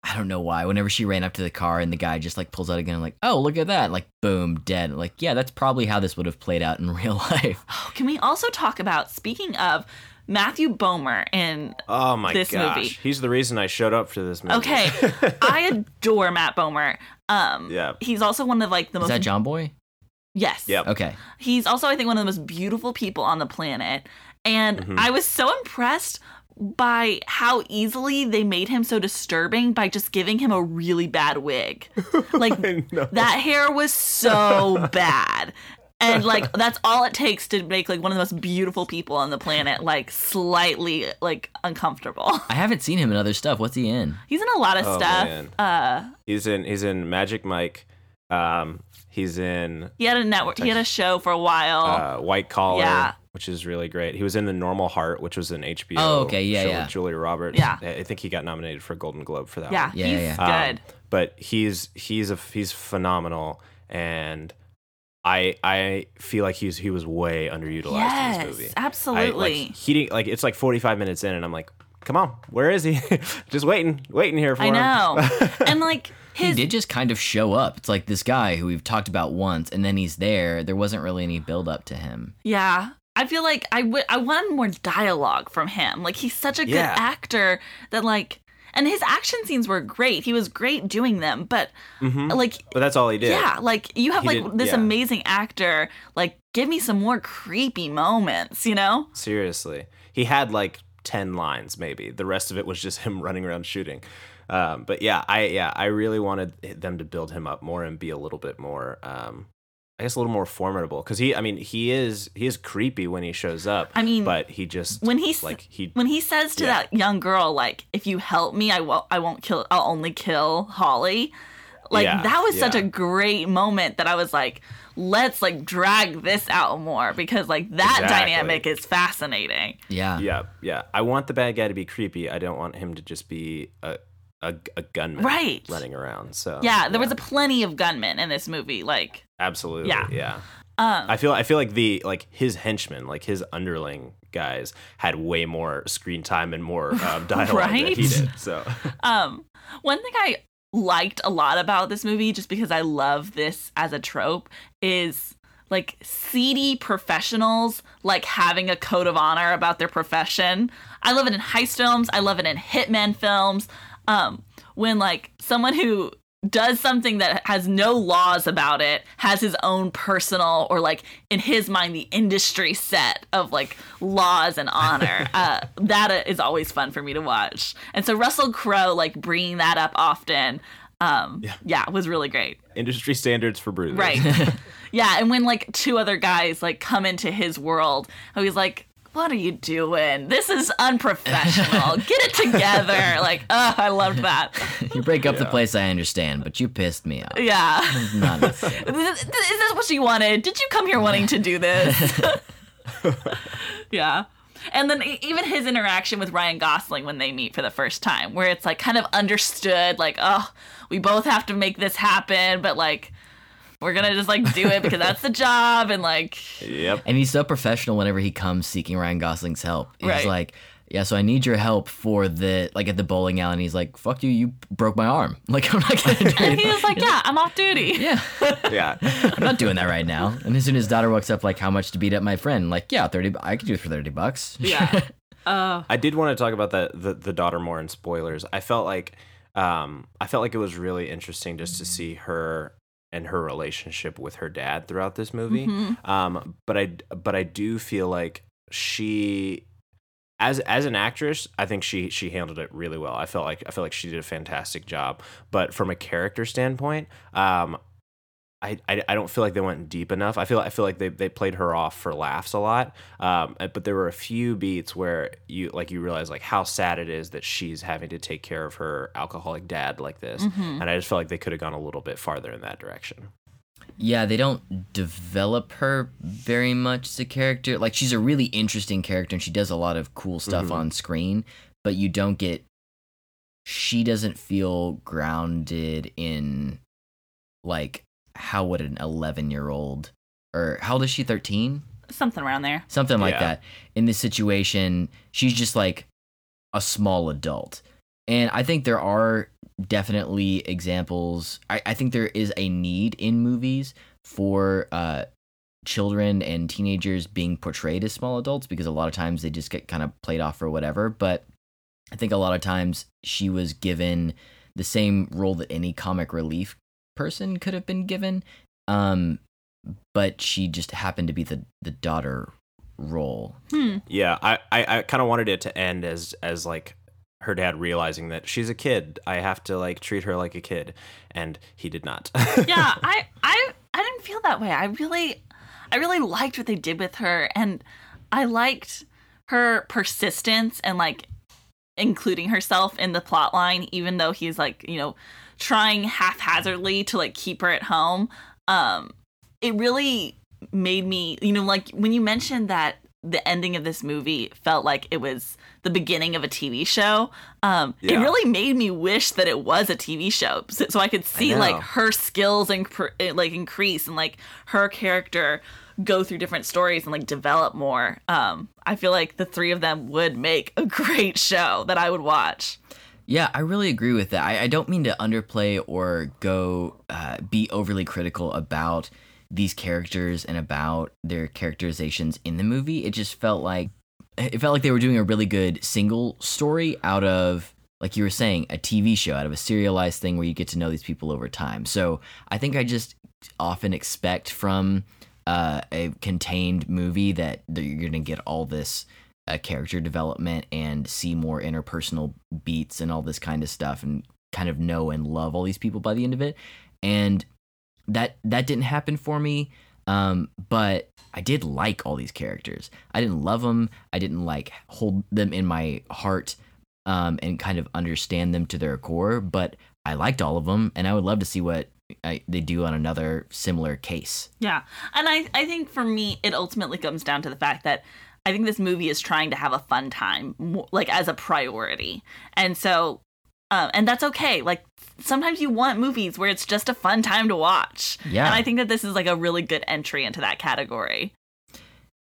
I don't know why. Whenever she ran up to the car and the guy just like pulls out a gun, like, oh look at that, like boom, dead. Like, yeah, that's probably how this would have played out in real life. Oh, can we also talk about speaking of matthew bomer in Oh my This gosh, movie. he's the reason I showed up for this movie. okay i adore matt bomer um Yeah. he's also one of like the Is most Is that John Boy? yes Yep. Okay. He's also, I think, one of the most beautiful people on the planet. And Mm-hmm. I was so impressed by how easily they made him so disturbing by just giving him a really bad wig. Like, that hair was so bad. And like that's all it takes to make like one of the most beautiful people on the planet like slightly like uncomfortable. I haven't seen him in other stuff. What's he in? He's in a lot of Oh, stuff. man. Uh He's in he's in Magic Mike. Um, he's in he had a network he had a show for a while. uh, White Collar, Yeah. Which is really great. He was in The Normal Heart, which was an HBO Oh, okay, yeah, show yeah. with Julia Roberts. Yeah. I I think he got nominated for a Golden Globe for that yeah, one. Yeah, he's yeah, Um, good. but he's he's a he's phenomenal and I I feel like he's he was way underutilized in this movie. yes, I, absolutely. like, he didn't- like it's like 45 minutes in and I'm like, "Come on, where is he? Just waiting, waiting here for I him." know. and like He did just kind of show up. It's like this guy who we've talked about once, and then he's there. There wasn't really any build up to him. Yeah. I feel like I would I wanted more dialogue from him. Like he's such a good Yeah. actor that like and his action scenes were great. He was great doing them, but like But that's all he did. yeah, like you have He like did- this yeah. amazing actor, like give me some more creepy moments, you know? Seriously. He had like 10 lines maybe. The rest of it was just him running around shooting. Um, but yeah, I yeah, I really wanted them to build him up more and be a little bit more um I guess a little more formidable cuz he I mean, he is he is creepy when he shows up. I mean, but he just When he's like he when he says to Yeah. that young girl like if you help me I won't I won't kill I'll only kill Holly. Like Yeah, that was such a great moment that I was like let's like drag this out more because like that Exactly. dynamic is fascinating. Yeah. Yeah, yeah. I want the bad guy to be creepy. I don't want him to just be a a, a gunman Right. running around. So Yeah, there was a plenty of gunmen in this movie like absolutely Yeah. yeah. um I feel I feel like the like his henchmen, like his underling guys, had way more screen time and more um, dialogue than he did. So Um, one thing I liked a lot about this movie, just because I love this as a trope, is like seedy professionals like having a code of honor about their profession. I love it in heist films. I love it in hitman films. Um, when like someone who does something that has no laws about it has his own personal or like in his mind the industry set of like laws and honor uh, that is always fun for me to watch. And so russell crowe like bringing that up often um yeah, was really great. Industry standards for bruisers. right. Yeah and when like two other guys like come into his world he's like what are you doing this is unprofessional get it together like oh i loved that You break up the place, I understand, but you pissed me off. yeah Not. Is this what you wanted? Did you come here wanting to do this? yeah. And then even his interaction with Ryan Gosling when they meet for the first time, where it's like kind of understood, like, oh, we both have to make this happen, but like, we're gonna just like do it because that's the job, and like, Yep. And he's so professional whenever he comes seeking Ryan Gosling's help. He's Right. like, yeah, so I need your help for the like at the bowling alley. And he's like, fuck you, you broke my arm. Like I'm not gonna do and he was like, yeah, I'm off duty. Yeah, Yeah. I'm not doing that right now. And as soon as his daughter walks up, like, how much to beat up my friend? Like, yeah, thirty. I could do it for thirty bucks. Yeah. Uh, I did want to talk about that the, the daughter more in spoilers. I felt like um I felt like it was really interesting just to see her and her relationship with her dad throughout this movie. Mm-hmm. Um but I but I do feel like she as as an actress, I think she she handled it really well. I felt like I felt like she did a fantastic job. But from a character standpoint, um I, I, I don't feel like they went deep enough. I feel I feel like they, they played her off for laughs a lot. Um, but there were a few beats where you like you realize like how sad it is that she's having to take care of her alcoholic dad like this. And I just felt like they could have gone a little bit farther in that direction. Yeah, they don't develop her very much as a character. Like she's a really interesting character and she does a lot of cool stuff Mhm. on screen, but you don't get she doesn't feel grounded in like how would an 11-year-old or how old is she 13? Something around there. Something like Yeah. that. In this situation, she's just like a small adult. And I think there are definitely examples. I, I think there is a need in movies for uh, children and teenagers being portrayed as small adults because a lot of times they just get kind of played off or whatever. But I think a lot of times she was given the same role that any comic relief person could have been given. Um, but she just happened to be the, the daughter role. Hmm. Yeah, I, I, I kind of wanted it to end as as like her dad realizing that she's a kid. I have to like treat her like a kid, and he did not. yeah, I, I I didn't feel that way. I really I really liked what they did with her and I liked her persistence and like including herself in the plot line even though he's like, you know, trying haphazardly to like keep her at home. Um it really made me, you know, like when you mentioned that the ending of this movie felt like it was the beginning of a TV show. Um, It really made me wish that it was a TV show, so, so I could see like her skills and like increase and like her character go through different stories and like develop more. Um, I feel like the three of them would make a great show that I would watch. Yeah, I really agree with that. I, I don't mean to underplay or go uh, be overly critical about these characters and about their characterizations in the movie. It just felt like it felt like they were doing a really good single story out of like you were saying a TV show out of a serialized thing where you get to know these people over time. So I think I just often expect from uh, a contained movie that, that you're going to get all this uh, character development and see more interpersonal beats and all this kind of stuff and kind of know and love all these people by the end of it. And that that didn't happen for me. Um, but I did like all these characters. I didn't love them. I didn't like hold them in my heart um, and kind of understand them to their core. But I liked all of them, and I would love to see what I, they do on another similar case. Yeah. And I, I think for me, it ultimately comes down to the fact that I think this movie is trying to have a fun time, like as a priority. And so, um, and that's okay. Like sometimes you want movies where it's just a fun time to watch. Yeah. And I think that this is like a really good entry into that category.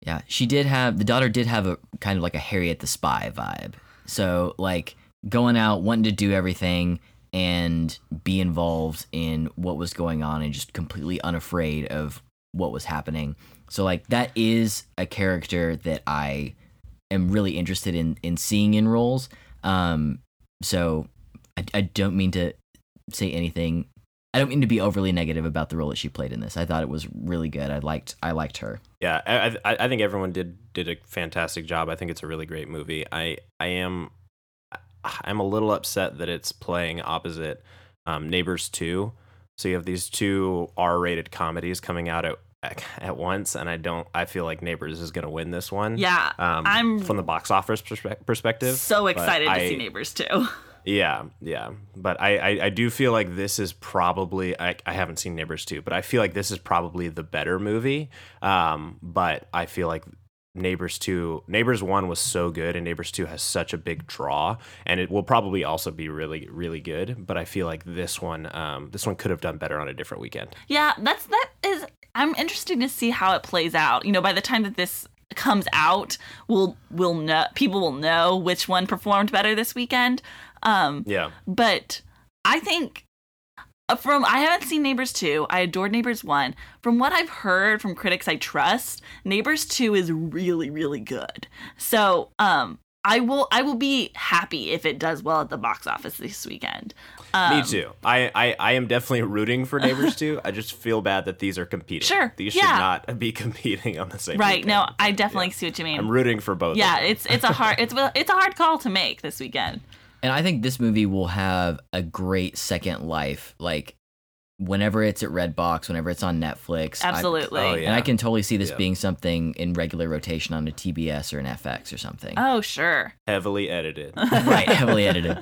Yeah, she did have the daughter did have a kind of like a Harriet the Spy vibe. So like going out, wanting to do everything and be involved in what was going on and just completely unafraid of what was happening. So like that is a character that I am really interested in in seeing in roles. Um so I, I don't mean to say anything I don't mean to be overly negative about the role that she played in this. I thought it was really good. I liked I liked her. Yeah, I, I I think everyone did did a fantastic job. I think it's a really great movie. I I am I'm a little upset that it's playing opposite um, Neighbors Two. So you have these two R-rated comedies coming out at at once, and I don't. I feel like Neighbors is going to win this one. Yeah, um, I'm from the box office perspe- perspective. So excited to I- see Neighbors too. Yeah, yeah, but I, I, I do feel like this is probably I, I haven't seen Neighbors two, but I feel like this is probably the better movie. Um, but I feel like Neighbors two, Neighbors one was so good, and Neighbors two has such a big draw, and it will probably also be really really good. But I feel like this one, um, this one could have done better on a different weekend. Yeah, that's that is. I'm interested to see how it plays out. You know, by the time that this comes out, we'll we'll know people will know which one performed better this weekend. Um, Yeah, but I think uh, from I haven't seen Neighbors 2. I adored Neighbors 1. From what I've heard from critics I trust, Neighbors 2 is really really good. So, um I will I will be happy if it does well at the box office this weekend. Um, me too. I, I I am definitely rooting for Neighbors two. I just feel bad that these are competing. Sure, these yeah. should not be competing on the same. Right. weekend. No, I definitely see what you mean. I'm rooting for both. yeah, of them. it's it's a hard it's it's a hard call to make this weekend. And I think this movie will have a great second life, like whenever it's at Redbox, whenever it's on Netflix. Absolutely. Oh, oh, yeah. And I can totally see this Yeah. being something in regular rotation on a TBS or an FX or something. Oh, sure. Heavily edited. right, heavily edited.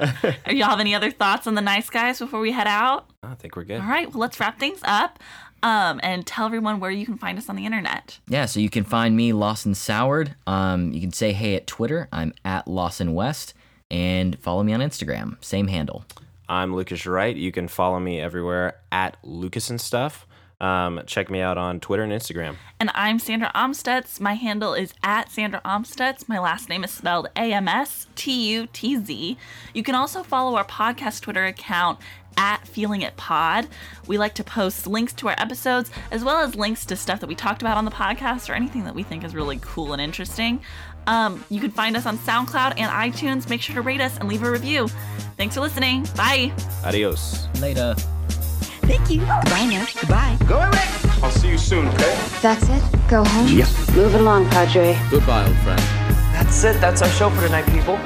Are y'all have any other thoughts on the nice guys before we head out? I think we're good. All right, well, let's wrap things up um, and tell everyone where you can find us on the internet. Yeah, so you can find me Lawson Soured. Um, you can say hey at Twitter. I'm at Lawson West, and follow me on Instagram. Same handle. I'm Lucas Wright. You can follow me everywhere at Lucas and Stuff. Um, check me out on Twitter and Instagram. And I'm Sandra Amstutz. My handle is at Sandra Amstutz. My last name is spelled A M S T U T Z. You can also follow our podcast Twitter account at Feeling It Pod. We like to post links to our episodes as well as links to stuff that we talked about on the podcast or anything that we think is really cool and interesting. Um, you can find us on SoundCloud and iTunes. Make sure to rate us and leave a review. Thanks for listening. Bye. Adios. Later. Thank you. Goodbye now. Goodbye. Go away. I'll see you soon, okay? That's it? Go home? Move it along, Padre. Goodbye, old friend. That's it. That's our show for tonight, people.